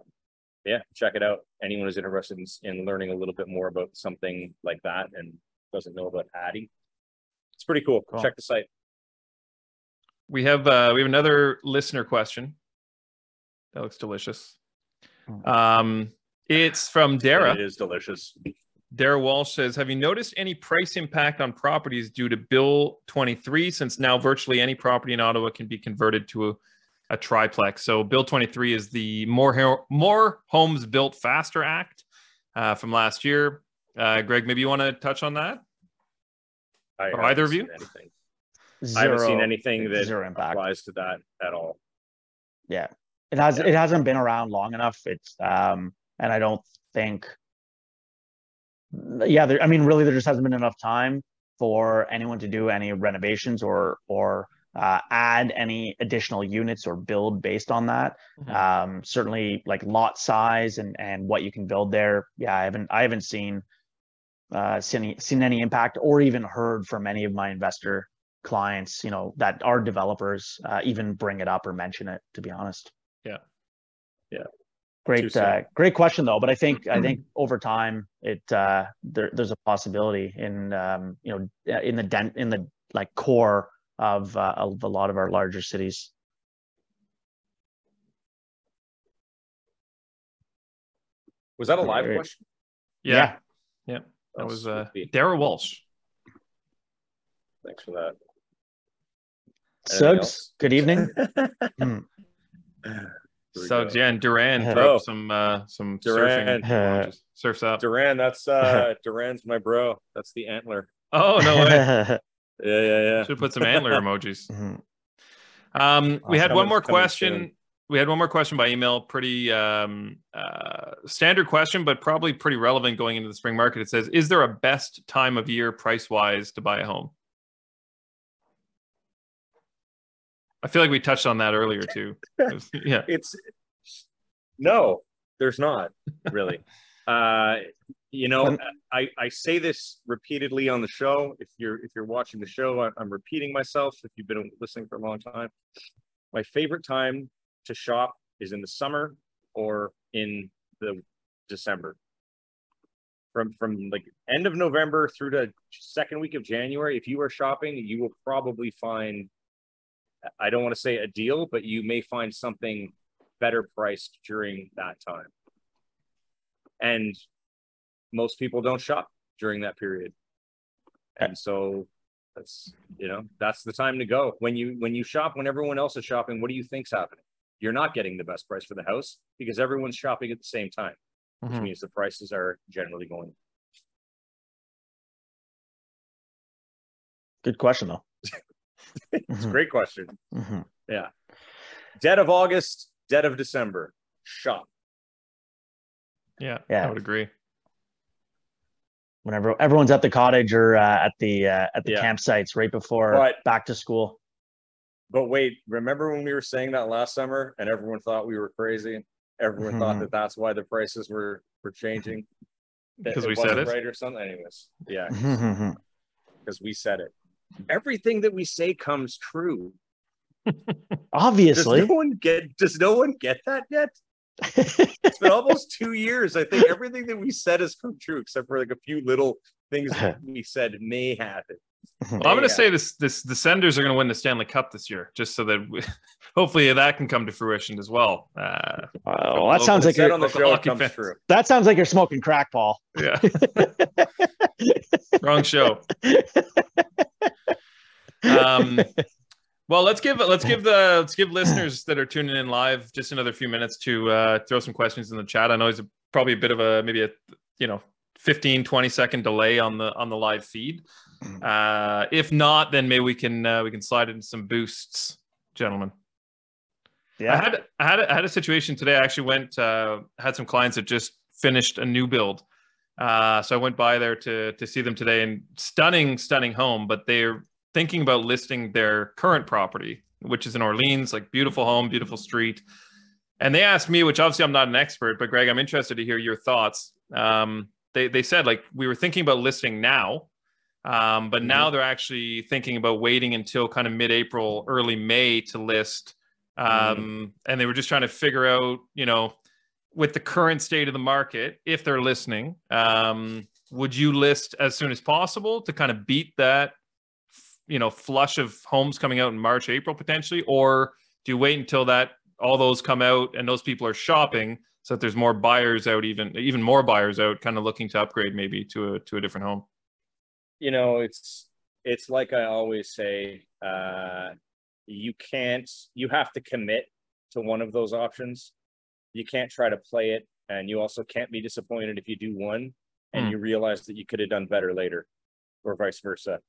yeah, check it out. Anyone who's interested in, in learning a little bit more about something like that and doesn't know about Addy, it's pretty cool. cool. Check the site. We have uh, we have another listener question. That looks delicious. Mm. Um, it's from Dara. It is delicious. Dara Walsh says, Have you noticed any price impact on properties due to Bill 23? Since now virtually any property in Ottawa can be converted to a, a triplex. So, Bill 23 is the More, More Homes Built Faster Act uh, from last year. Uh, Greg, maybe you want to touch on that? I Or either of you? Anything. I haven't seen anything that zero impact. applies to that at all. Yeah, it has. It hasn't been around long enough. It's um, and I don't think. Yeah, there, I mean, really, there just hasn't been enough time for anyone to do any renovations or or uh, add any additional units or build based on that. Mhm. Um, certainly, like lot size and and what you can build there. Yeah, I haven't I haven't seen uh, seen any, seen any impact or even heard from any of my investor clients, you know, that our developers, uh, even bring it up or mention it. To be honest. Yeah. Yeah. Great, uh, great question though. But I think I think over time it uh, there, there's a possibility in um, you know uh, in the dent in the like core of uh, of a lot of our larger cities. Was that a live Right. question? Yeah. Yeah. That was uh, sweet. Dara Walsh. Thanks for that. Anything Suggs, else? good evening. Hmm. Here we Suggs, go. yeah, and Duran threw Oh. up some uh, some Duran. surfing emojis. surfs up. Duran, that's uh Duran's my bro. That's the antler. Oh no way! Yeah, yeah, yeah. Should put some antler emojis. Mhm. Um, we had Coming- one more question. soon. We had one more question by email. Pretty um, uh, standard question, but probably pretty relevant going into the spring market. It says, "Is there a best time of year price wise to buy a home?" I feel like we touched on that earlier too. yeah. It's no, there's not really. uh you know, I I say this repeatedly on the show. If you're if you're watching the show, I, I'm repeating myself. If you've been listening for a long time, my favorite time to shop is in the summer or in the December. From from like end of November through to second week of January, if you are shopping, you will probably find I don't want to say a deal, but you may find something better priced during that time. And most people don't shop during that period. And so that's you know, that's the time to go. When you when you shop when everyone else is shopping, what do you think's happening? You're not getting the best price for the house because everyone's shopping at the same time, which Mhm. means the prices are generally going. Good question though. It's a Mhm. great question. Mhm. Dead of August, dead of December, shop. Yeah, Yeah. I would agree. Whenever everyone's at the cottage or uh, at the uh, at the Yeah. campsites right before But- back to school. But wait, remember when we were saying that last summer and everyone thought we were crazy? Everyone thought Mhm. that that's why the prices were were changing. Because we said it? right or something. Anyways, yeah, Mhm. because we said it. Everything that we say comes true. Does Obviously. no one get? Does no one get that yet? It's been almost two years. I think everything that we said has come true, except for like a few little things that we said may happen. Well, I'm going Yeah. to say this: this the Senders are going to win the Stanley Cup this year, just so that we, hopefully that can come to fruition as well. Uh, Oh, that sounds like you're, on the local show comes fans. true. that sounds like you're smoking crack, Paul. yeah, wrong show. Um, well, let's give let's give the let's give listeners that are tuning in live just another few minutes to uh, throw some questions in the chat. I know it's a, probably a bit of a maybe a you know 15 20 second delay on the on the live feed. Uh, if not, then maybe we can uh, we can slide in some boosts, gentlemen. I Yeah. had I had a, I had a situation today. I actually went uh, had some clients that just finished a new build, uh, so I went by there to to see them today. And stunning, stunning home, but they're thinking about listing their current property, which is in Orleans, like beautiful home, beautiful street. And they asked me, which obviously I'm not an expert, but Greg, I'm interested to hear your thoughts. Um, they they said like we were thinking about listing now, um, but now they're actually thinking about waiting until kind of mid-April, early May to list. Um, and they were just trying to figure out, you know, with the current state of the market, if they're listening, um, would you list as soon as possible to kind of beat that, you know, flush of homes coming out in March, April potentially, or do you wait until that all those come out and those people are shopping so that there's more buyers out even even more buyers out kind of looking to upgrade maybe to a to a different home? You know it's it's like i always say uh you can't you have to commit to one of those options. You can't try to play it and you also can't be disappointed if you do one and Mm. you realize that you could have done better later or vice versa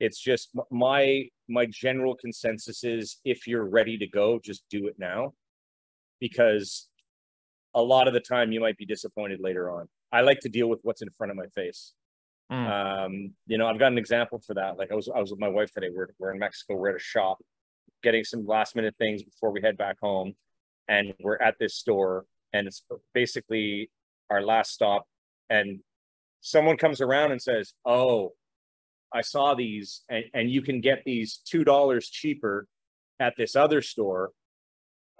it's just my my general consensus is if you're ready to go just do it now. Because a lot of the time you might be disappointed later on. I like to deal with what's in front of my face. Mm. um you know i've got an example for that. Like i was i was with my wife today. We're, we're in mexico. We're at a shop getting some last minute things before we head back home. And we're at this store and it's basically our last stop. And someone comes around and says oh i saw these and, and you can get these two dollars cheaper at this other store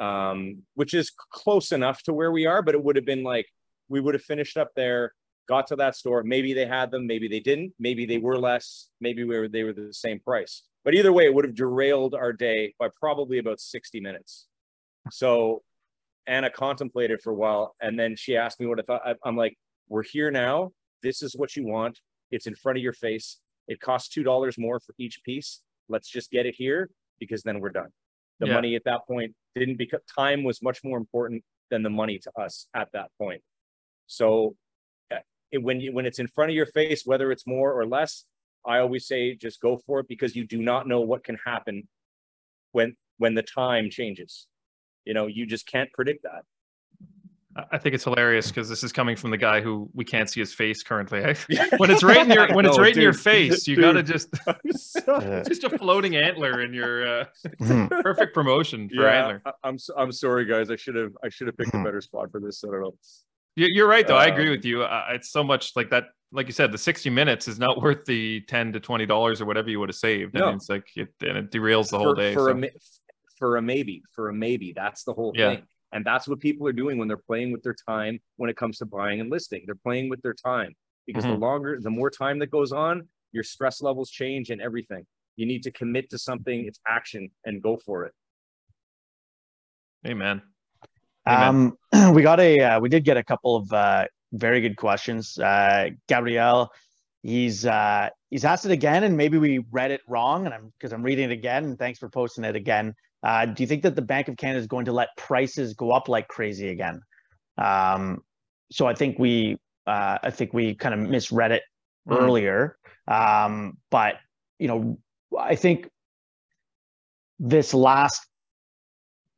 um which is close enough to where we are but it would have been like we would have finished up there got to that store maybe they had them maybe they didn't maybe they were less maybe we were they were the same price but either way it would have derailed our day by probably about 60 minutes so Anna contemplated for a while and then she asked me what I thought. I- I'm like, we're here now. This is what you want. It's in front of your face. It costs $2 more for each piece. Let's just get it here because then we're done. The Yeah. money at that point didn't become time was much more important than the money to us at that point. So uh, it- when you when it's in front of your face, whether it's more or less, I always say just go for it because you do not know what can happen when when the time changes. You know, you just can't predict that. I- I think it's hilarious because this is coming from the guy who we can't see his face currently. when it's right in your when it's No, right in your face, you Dude. gotta just Yeah. just a floating antler in your uh, Mhm. perfect promotion for yeah, antler. I- I'm I'm sorry, guys. I should have I should have picked a Mhm. better spot for this. I don't know. You- You're right, though. I agree Um, with you. Uh, it's so much like that. Like you said, the 60 minutes is not worth the 10 to 20 dollars or whatever you would have saved. I No. mean, it's like it, and it derails the whole for, day. for so- a for a maybe for a maybe. That's the whole Yeah. thing, and that's what people are doing when they're playing with their time when it comes to buying and listing. They're playing with their time because the Mhm. longer, the more time that goes on, your stress levels change and everything. You need to commit to something. It's action and go for it. Amen. Amen. Um, we got a uh, we did get a couple of uh, very good questions. Uh, Gabrielle, he's uh, he's asked it again, and maybe we read it wrong, and I'm because I'm reading it again. And thanks for posting it again. Uh, do you think that the Bank of Canada is going to let prices go up like crazy again? Um, so I think we uh, I think we kind of misread it Mm. earlier, um, but you know I think this last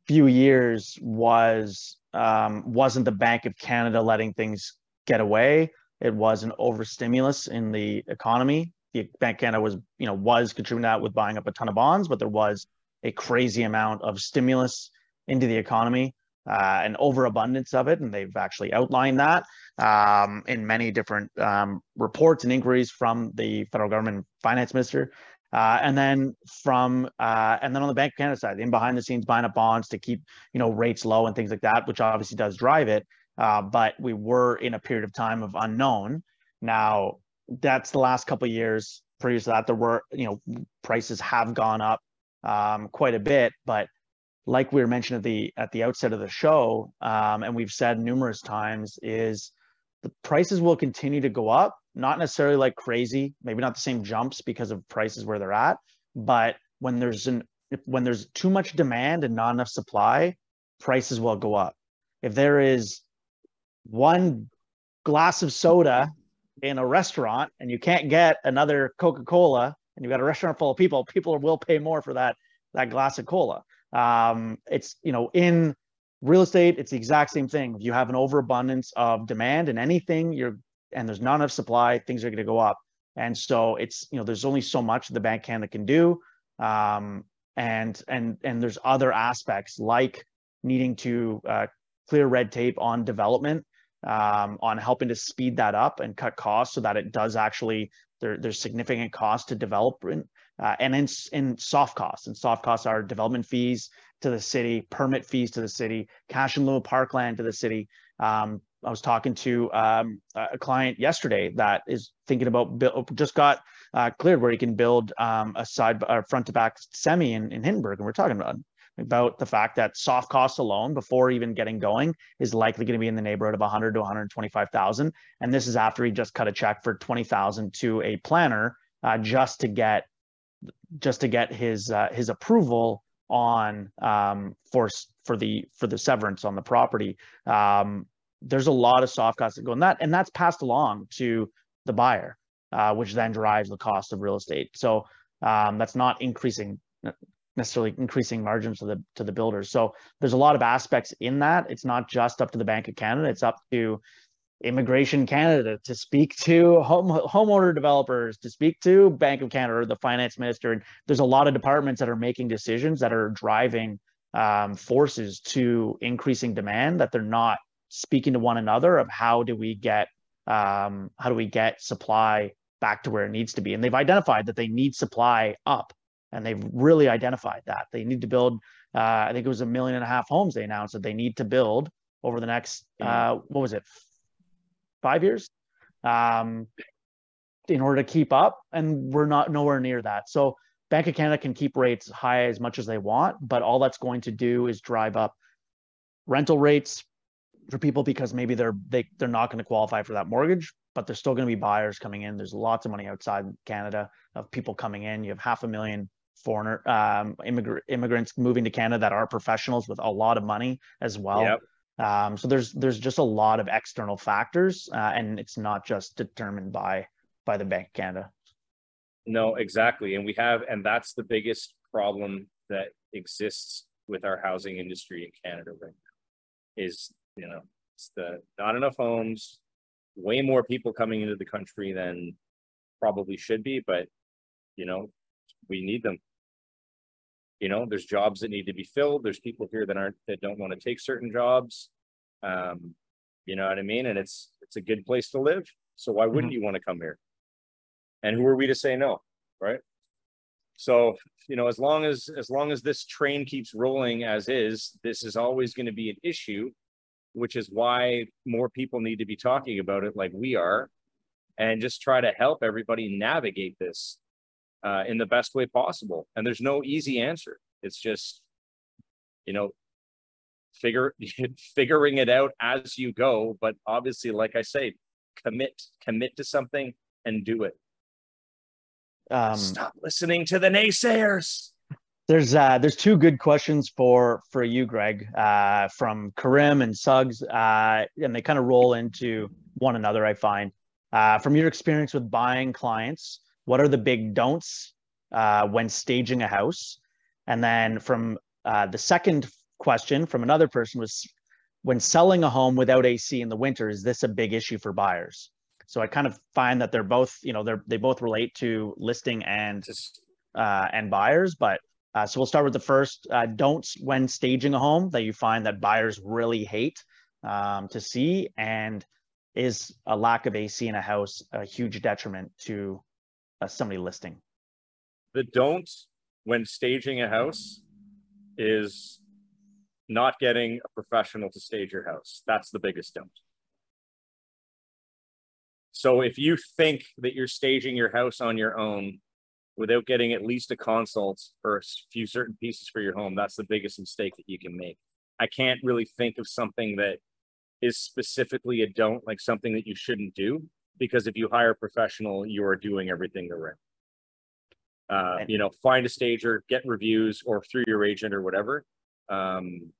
few years was um, wasn't the Bank of Canada letting things get away. It was an overstimulus in the economy. The Bank of Canada was, you know, was contributing that with buying up a ton of bonds, but there was a crazy amount of stimulus into the economy, uh, an overabundance of it, and they've actually outlined that um, in many different um, reports and inquiries from the federal government finance minister. Uh, and then from uh, and then on the Bank of Canada side, in behind the scenes buying up bonds to keep you know rates low and things like that, which obviously does drive it. Uh, but we were in a period of time of unknown. Now that's the last couple years. Previous to that, there were you know prices have gone up um, quite a bit, but like we were mentioned at the at the outset of the show, um, and we've said numerous times, is the prices will continue to go up. Not necessarily like crazy, maybe not the same jumps because of prices where they're at, but when there's an when there's too much demand and not enough supply, prices will go up. If there is one glass of soda in a restaurant and you can't get another Coca-Cola and you've got a restaurant full of people, people will pay more for that that glass of cola. Um, it's you know in real estate, it's the exact same thing. If you have an overabundance of demand and anything, you're and there's not enough supply, things are going to go up. And so it's you know there's only so much the Bank Canada can do, um, and and and there's other aspects like needing to uh, clear red tape on development, um, on helping to speed that up and cut costs so that it does actually there, there's significant cost to development uh, and in, in soft costs. And soft costs are development fees to the city, permit fees to the city, cash and lieu parkland to the city. Um, I was talking to um, a client yesterday that is thinking about build, just got uh, cleared where he can build um, a side or front to back semi in, in Hintonburg, and we're talking about about the fact that soft costs alone before even getting going is likely going to be in the neighborhood of 100 to 125,000 and this is after he just cut a check for 20,000 to a planner uh, just to get just to get his uh, his approval on um, for for the for the severance on the property. Um, there's a lot of soft costs that go in that, and that's passed along to the buyer, uh, which then drives the cost of real estate. So um, that's not increasing necessarily increasing margins to the to the builders. So there's a lot of aspects in that. It's not just up to the Bank of Canada. It's up to Immigration Canada to speak to home homeowner developers, to speak to Bank of Canada or the finance minister. And there's a lot of departments that are making decisions that are driving um, forces to increasing demand that they're not speaking to one another of how do we get um, how do we get supply back to where it needs to be. And they've identified that they need supply up, and they've really identified that they need to build. Uh, I think it was a million and a half homes they announced that they need to build over the next uh, what was it five years um, in order to keep up. And we're not nowhere near that. So Bank of Canada can keep rates high as much as they want, but all that's going to do is drive up rental rates for people because maybe they're they, they're not going to qualify for that mortgage, but there's still going to be buyers coming in. There's lots of money outside Canada of people coming in. You have half a million foreigner um, immigrant immigrants moving to Canada that are professionals with a lot of money as well. Yep. Um, so there's there's just a lot of external factors, uh, and it's not just determined by by the Bank of Canada. No, exactly, and we have, and that's the biggest problem that exists with our housing industry in Canada right now. Is you know, it's the not enough homes, way more people coming into the country than probably should be, but you know, we need them you know there's jobs that need to be filled. There's people here that aren't that don't want to take certain jobs. Um you know what i mean? And it's it's a good place to live. So why wouldn't mm-hmm. you want to come here? And who are we to say no right? So you know as long as as long as this train keeps rolling as is this is always going to be an issue which is why more people need to be talking about it like we are and just try to help everybody navigate this uh, in the best way possible. And there's no easy answer. It's just, you know, figure figuring it out as you go. But obviously, like I say, commit commit to something and do it. Um, Stop listening to the naysayers. There's uh, there's two good questions for for you, Greg, uh, from Karim and Suggs, uh, and they kind of roll into one another. I find uh, from your experience with buying clients, what are the big don'ts uh, when staging a house? And then from uh, the second question from another person was when selling a home without AC in the winter, is this a big issue for buyers? So I kind of find that they're both, you know, they're they both relate to listing and uh, and buyers. But uh, so we'll start with the first uh, don'ts when staging a home that you find that buyers really hate um, to see, and is a lack of AC in a house a huge detriment to uh, somebody listing? The don't when staging a house is not getting a professional to stage your house. That's the biggest don't. So if you think that you're staging your house on your own without getting at least a consult for a few certain pieces for your home, that's the biggest mistake that you can make. I can't really think of something that is specifically a don't, like something that you shouldn't do because if you hire a professional, you are doing everything the right. Uh, you know, find a stager, get reviews, or through your agent or whatever. Um,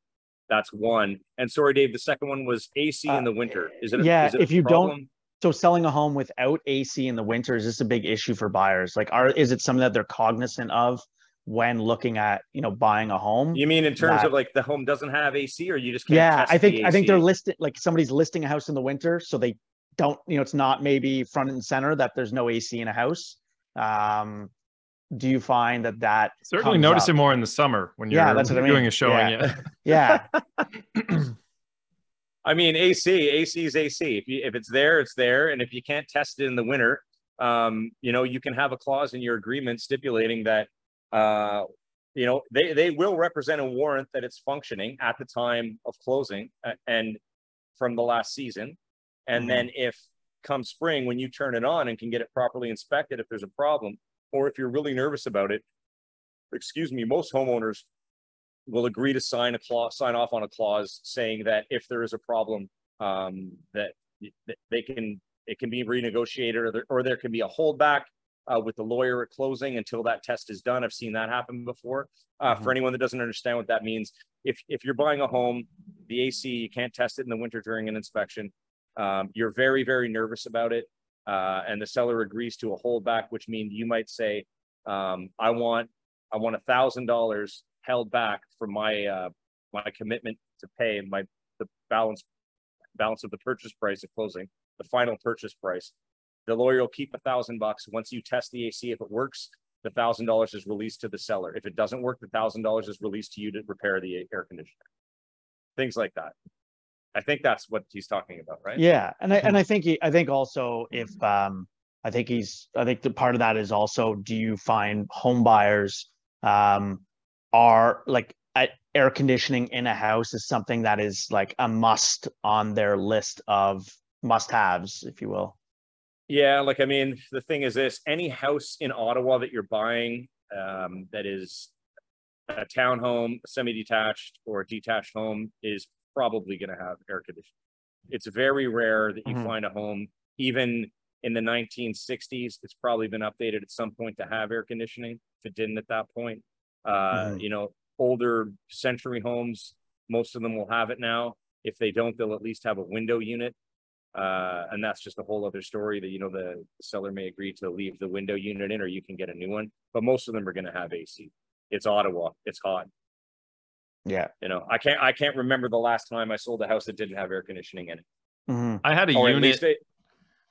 that's one. And sorry, Dave, the second one was AC in the winter. Is it? A, yeah, is it if you problem? don't. So selling a home without AC in the winter is this a big issue for buyers? Like, are is it something that they're cognizant of when looking at you know buying a home? You mean in terms that, of like the home doesn't have AC, or you just can't? Yeah, I think I think they're listed like somebody's listing a house in the winter, so they don't you know it's not maybe front and center that there's no AC in a house. Um, do you find that that certainly notice up? it more in the summer when you're, yeah, that's what I mean. doing a showing? Yeah, yeah. I mean, AC, AC is AC. If you, if it's there, it's there, and if you can't test it in the winter, um, you know, you can have a clause in your agreement stipulating that, uh, you know, they they will represent a warrant that it's functioning at the time of closing and from the last season, and mm-hmm. then if come spring, when you turn it on and can get it properly inspected, if there's a problem, or if you're really nervous about it, excuse me, most homeowners will agree to sign a clause, sign off on a clause saying that if there is a problem, um, that, that they can, it can be renegotiated or there, or there can be a holdback uh, with the lawyer at closing until that test is done. I've seen that happen before. Uh, Mhm. For anyone that doesn't understand what that means, if if you're buying a home, the AC you can't test it in the winter during an inspection. Um, you're very very nervous about it, uh, and the seller agrees to a holdback, which means you might say, um, "I want I want a thousand dollars held back for my uh, my commitment to pay my the balance balance of the purchase price at closing, the final purchase price." The lawyer will keep a thousand bucks. Once you test the AC, if it works, the thousand dollars is released to the seller. If it doesn't work, the thousand dollars is released to you to repair the air conditioner. Things like that. I think that's what he's talking about, right? Yeah, and I and I think he, I think also if um I think he's I think the part of that is also do you find home buyers um are like uh, air conditioning in a house is something that is like a must on their list of must haves, if you will. Yeah, like I mean, the thing is this: any house in Ottawa that you're buying um, that is a townhome, a semi-detached, or a detached home is probably going to have air conditioning. It's very rare that you Mhm. find a home, even in the 1960s. It's probably been updated at some point to have air conditioning. If it didn't at that point, uh, Mhm. you know, older century homes, most of them will have it now. If they don't, they'll at least have a window unit. Uh, and that's just a whole other story that, you know, the seller may agree to leave the window unit in or you can get a new one, but most of them are gonna have AC. It's Ottawa, it's hot, Yeah. you know, I can't, I can't remember the last time I sold a house that didn't have air conditioning in it. Mhm. I had a Or unit. it,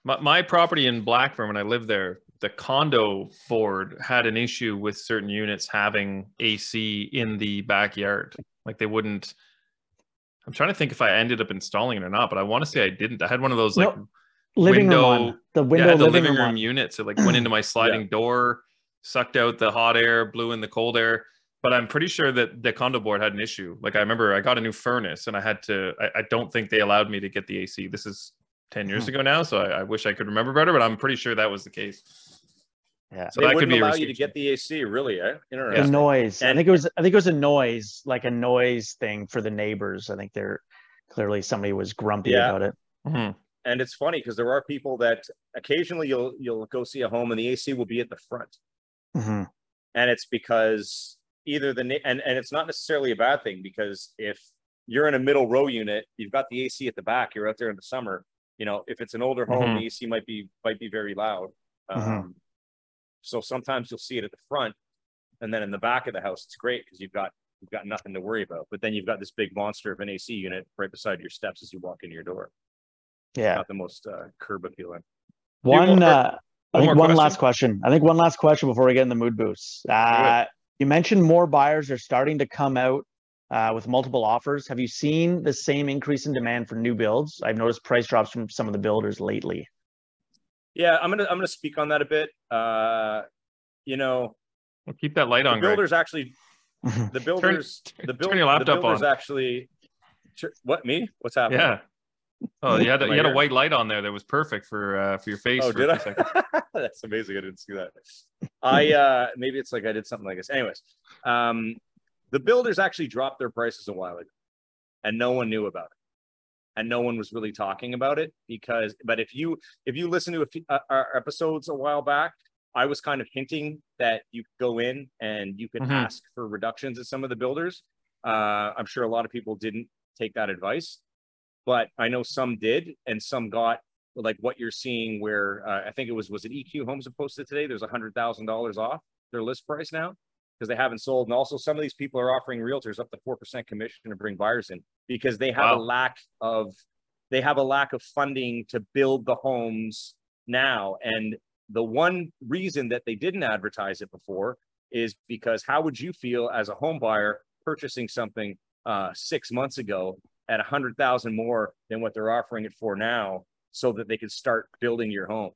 My, my property in Blackburn, when I lived there, the condo board had an issue with certain units having AC in the backyard. Like they wouldn't. I'm trying to think if I ended up installing it or not, but I want to say I didn't. I had one of those like No, Living window- room one. The window had the living, living room one. unit. So like went into my sliding door, sucked out the hot air, blew in the cold air. But I'm pretty sure that the condo board had an issue. Like I remember I got a new furnace and I had to. I, I don't think they allowed me to get the AC. This is ten years Hmm. ago now, so I, I wish I could remember better. But I'm pretty sure that was the case. Yeah. So they that could wouldn't be allow you to get the AC, really, eh? The Interesting. noise. I think it was I think it was a noise, like a noise thing for the neighbors. I think they're clearly somebody was grumpy Yeah. about it. Mhm. And it's funny because there are people that occasionally you'll, you'll go see a home and the AC will be at the front. Mhm. and it's because either the and and it's not necessarily a bad thing because if you're in a middle row unit, you've got the AC at the back. You're out there in the summer. You know, if it's an older home, Mhm. the AC might be might be very loud. Um, Mhm. So sometimes you'll see it at the front, and then in the back of the house, it's great because you've got you've got nothing to worry about. But then you've got this big monster of an AC unit right beside your steps as you walk into your door. Yeah. Not the most uh, curb appealing. One, uh, I think one last question. I think one last question before we get in the mood boosts. Uh, you mentioned more buyers are starting to come out uh, with multiple offers. Have you seen the same increase in demand for new builds? I've noticed price drops from some of the builders lately. Yeah, I'm gonna I'm gonna speak on that a bit. Uh, you know, Well, keep that light the on, Greg. builders actually the builders the, build, turn your laptop the builders on. actually what me what's happening Yeah. Oh, you had a, you had a white light on there that was perfect for uh, for your face. oh for did i? that's amazing. I didn't see that. I uh maybe it's like i did something like this. Anyways um the builders actually dropped their prices a while ago and no one knew about it. And no one was really talking about it because but if you if you listen to a few, uh, our episodes a while back i was kind of hinting that you could go in and you could Mhm. ask for reductions at some of the builders. Uh i'm sure a lot of people didn't take that advice but i know some did and some got like what you're seeing where uh, i think it was was it EQ Homes that posted today? There's a hundred thousand dollars off their list price now because they haven't sold and also some of these people are offering realtors up to four percent commission to bring buyers in because they have a lack of they have a lack of funding to build the homes now and the one reason that they didn't advertise it before is because how would you feel as a home buyer purchasing something uh, six months ago at a hundred thousand more than what they're offering it for now so that they can start building your home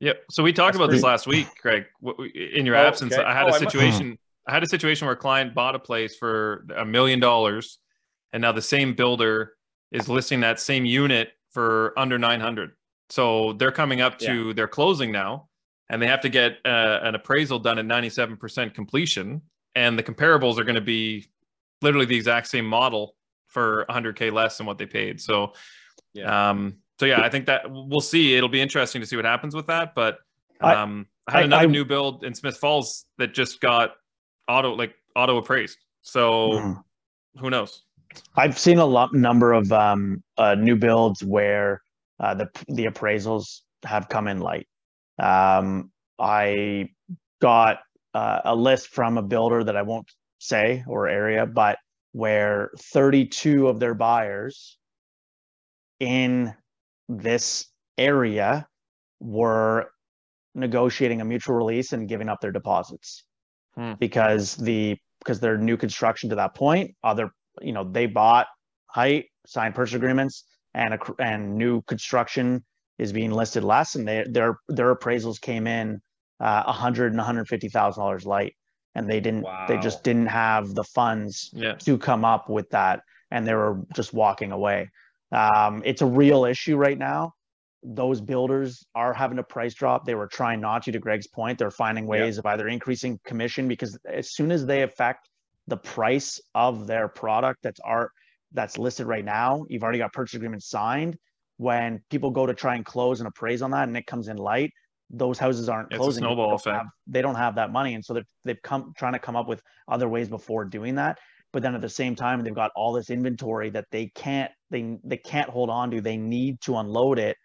Yep. So we talked That's about this last week, Craig. In your Oh, absence, okay. I had Oh, a I situation. I had a situation where a client bought a place for a million dollars, and now the same builder is listing that same unit for under nine hundred. So they're coming up to their closing now, and they have to get uh, an appraisal done at ninety-seven percent completion, and the comparables are going to be literally the exact same model for 100k less than what they paid. So, Yeah. um, so yeah, I think that we'll see. It'll be interesting to see what happens with that. But I- um, I, had another I- new build in Smith Falls that just got auto like auto appraised. So Mhm. who knows? I've seen a lot number of um, uh, new builds where uh, the the appraisals have come in light. Um, I got uh, a list from a builder that I won't say or area, but where 32 of their buyers in this area were negotiating a mutual release and giving up their deposits Hmm. because the because they're new construction to that point other you know they bought height signed purchase agreements and a, and new construction is being listed less and they, their their appraisals came in uh, 100 and 150 thousand dollars light and they didn't they just didn't have the funds Yeah. to come up with that and they were just walking away. Um, it's a real issue right now. Those builders are having a price drop. They were trying not to to greg's point. They're finding Yeah. ways of either increasing commission because as soon as they affect the price of their product that's art that's listed right now you've already got purchase agreements signed. When people go to try and close and appraise on that and it comes in light those houses aren't It's a closing snowball They don't effect. have- they don't have that money. And so they've, they've come trying to come up with other ways before doing that. But then at the same time they've got all this inventory that they can't they they can't hold on to. They need to unload it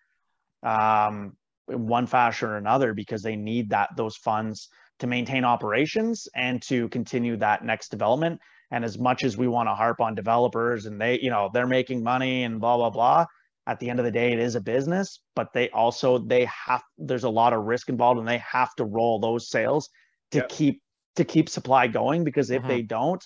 um in one fashion or another because they need that those funds to maintain operations and to continue that next development. And as much as we want to harp on developers and they you know they're making money and blah blah blah at the end of the day it is a business but they also they have there's a lot of risk involved and they have to roll those sales to Yep. keep to keep supply going because if Mhm. they don't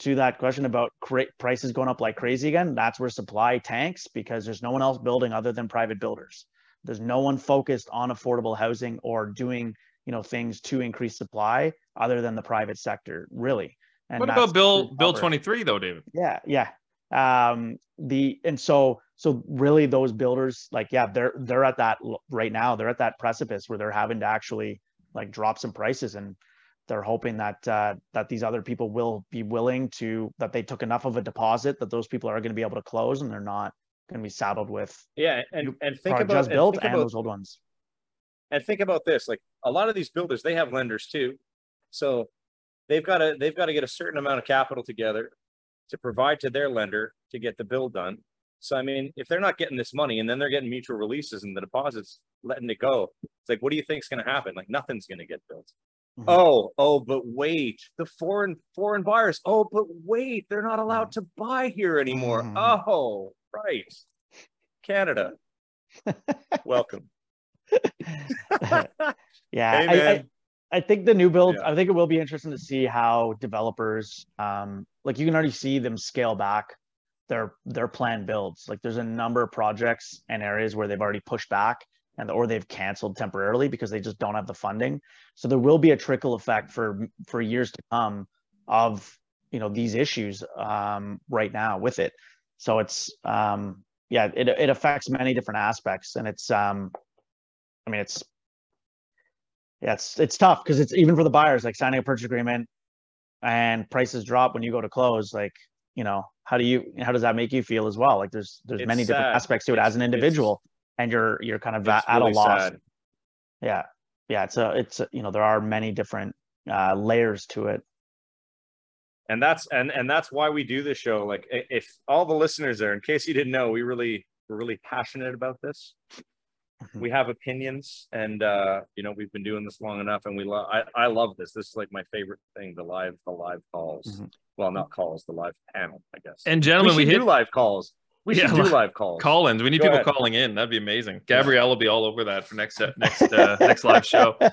to that question about cra- prices going up like crazy again that's where supply tanks because there's no one else building other than private builders there's no one focused on affordable housing or doing you know things to increase supply other than the private sector really and what about Bill Bill 23 though, David? Yeah, yeah. Um, the and so so really those builders like yeah they're they're at that right now they're at that precipice where they're having to actually like drop some prices and they're hoping that uh, that these other people will be willing to that they took enough of a deposit that those people are going to be able to close and they're not going to be saddled with Yeah, and and think about just and built think and about those old ones. and think about this like a lot of these builders they have lenders too so they've got to they've got to get a certain amount of capital together to provide to their lender to get the bill done so i mean if they're not getting this money and then they're getting mutual releases and the deposits letting it go it's like what do you think's going to happen like nothing's going to get built Mhm. oh oh but wait the foreign foreign buyers oh but wait they're not allowed to buy here anymore Mhm. oh right canada welcome yeah, Hey, I- I. I think the new build. Yeah. I think it will be interesting to see how developers, um, like you can already see them scale back their their planned builds. Like there's a number of projects and areas where they've already pushed back and or they've canceled temporarily because they just don't have the funding. So there will be a trickle effect for for years to come of you know these issues um, right now with it. So it's um, yeah, it it affects many different aspects, and it's um, I mean it's yeah, it's it's tough because it's even for the buyers, like signing a purchase agreement and prices drop when you go to close. Like, you know, how do you how does that make you feel as well? Like there's there's It's many different aspects to it It's- as an individual, and you're you're kind of at, really a loss. sad. Yeah, yeah. It's a it's a, you know there are many different uh, layers to it. and that's and and that's why we do this show like if all the listeners there in case you didn't know we really we're really passionate about this. We have opinions and uh you know we've been doing this long enough and we love I, I love this this is like my favorite thing the live the live calls Mhm. well not calls the live panel i guess And gentlemen, should we, hit do live calls we Yeah, should do live calls call-ins. We need Go people ahead. calling in. That'd be amazing. Gabrielle will be all over that for next uh, next uh, next live show.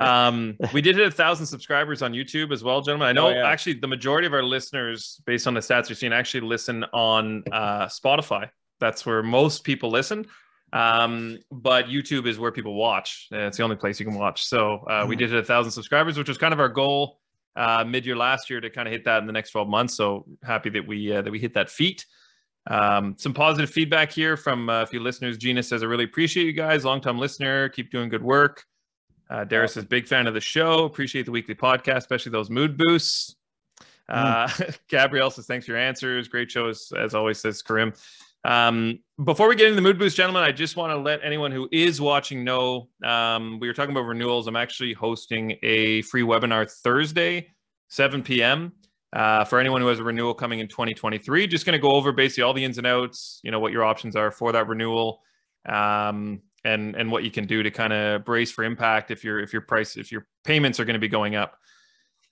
Um, we did hit a thousand subscribers on YouTube as well, gentlemen. I know Oh, yeah. actually the majority of our listeners, based on the stats we've seen, actually listen on uh, Spotify. That's where most people listen. Um, but YouTube is where people watch. It's the only place you can watch. So uh, we Mhm. did hit a thousand subscribers, which was kind of our goal uh, mid-year last year to kind of hit that in the next 12 months. So happy that we uh, that we hit that feat. Um, some positive feedback here from uh, a few listeners. Gina says, I really appreciate you guys. Long time listener. Keep doing good work. Uh, Darius is big fan of the show. Appreciate the weekly podcast, especially those mood boosts. Uh, Gabrielle says, thanks for your answers. Great shows, as always, says Karim. Um, before we get into the mood boost, gentlemen, I just want to let anyone who is watching know um, we were talking about renewals. I'm actually hosting a free webinar Thursday, 7 p.m. Uh, for anyone who has a renewal coming in 2023. Just going to go over basically all the ins and outs, you know, what your options are for that renewal. Um, and and what you can do to kind of brace for impact if your if your price if your payments are going to be going up.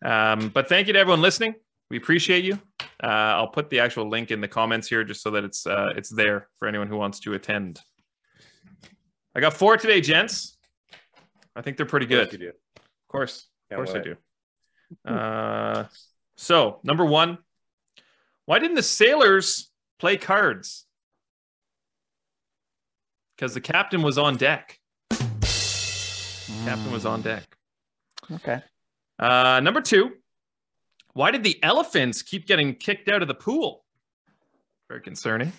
Um, but thank you to everyone listening. We appreciate you. Uh, I'll put the actual link in the comments here just so that it's uh, it's there for anyone who wants to attend. I got four today, gents. I think they're pretty good. You do. Of course, of course I do. Uh, so number one, why didn't the sailors play cards? Because the captain was on deck. Captain was on deck. Okay. Uh, number two, why did the elephants keep getting kicked out of the pool? Very concerning.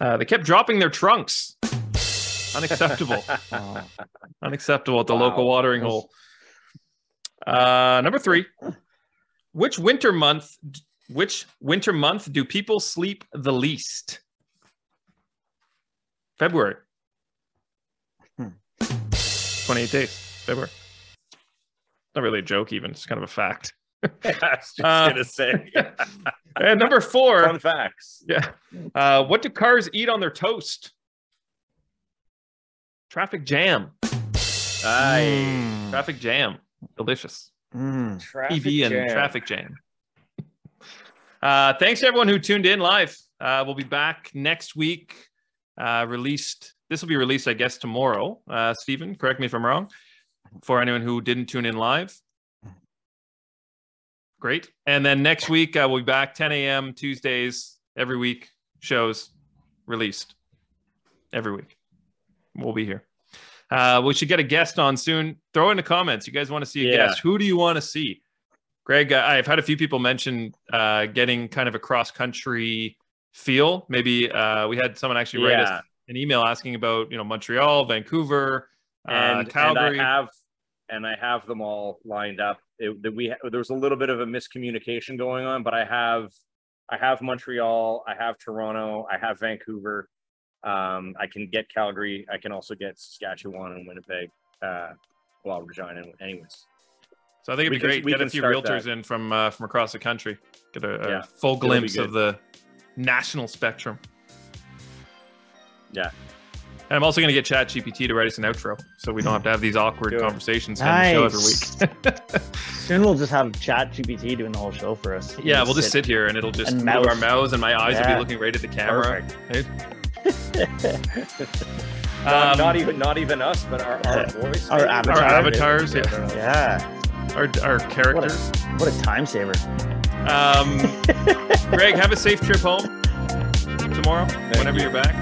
Uh, they kept dropping their trunks. Unacceptable. Oh, Unacceptable at the Wow. local watering hole. Uh, number three, which winter month? Which winter month do people sleep the least? February. Hmm. 28 days. February. Not really a joke, even. It's kind of a fact. I was just Uh, gonna say And number four. fun facts. Yeah. Uh, what do cars eat on their toast? Traffic jam. Aye. Mm. Traffic jam. Delicious. Mm. Traffic TV and jam. traffic jam. Uh, thanks to everyone who tuned in live. Uh, we'll be back next week. Uh, released. This will be released, I guess, tomorrow. Uh, Stephen, correct me if I'm wrong. For anyone who didn't tune in live. Great. And then next week uh, we'll be back 10 a.m. Tuesdays every week. Shows released every week. We'll be here. Uh, we should get a guest on soon. Throw in the comments. You guys want to see a Yeah. guest? Who do you want to see? Greg, uh, I've had a few people mention uh, getting kind of a cross country feel. Maybe uh, we had someone actually write Yeah. us an email asking about you know Montreal, Vancouver, and, uh, and Calgary. I have and I have them all lined up. It, we there was a little bit of a miscommunication going on, but I have I have Montreal, I have Toronto, I have Vancouver. Um, I can get Calgary. I can also get Saskatchewan and Winnipeg. Uh, well, Regina, anyways. so I think it'd be great. we Get a few realtors that. in from uh, from across the country. Get a, a Yeah, full glimpse of the national spectrum. Yeah. And I'm also going to get Chat GPT to write us an outro, so we don't have to have these awkward Do it. conversations on the show every week. Soon we'll just have Chat GPT doing the whole show for us. yeah, we'll just sit here and it'll just And move our mouths, and my eyes will be looking right at the camera. Perfect. Right? Not, Um, not even not even us, but our, our voice. Our avatar. Our avatars, yeah. Yeah. our, our What characters. a, what a time saver. Um, Greg, have a safe trip home tomorrow, whenever you. you. are back,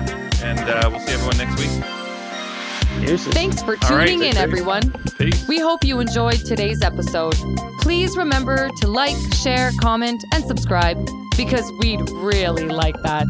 and uh, we'll see everyone next week. Deuces. Thanks for All right, tuning in, thanks. everyone. Peace. We hope you enjoyed today's episode. Please remember to like, share, comment, and subscribe because we'd really like that.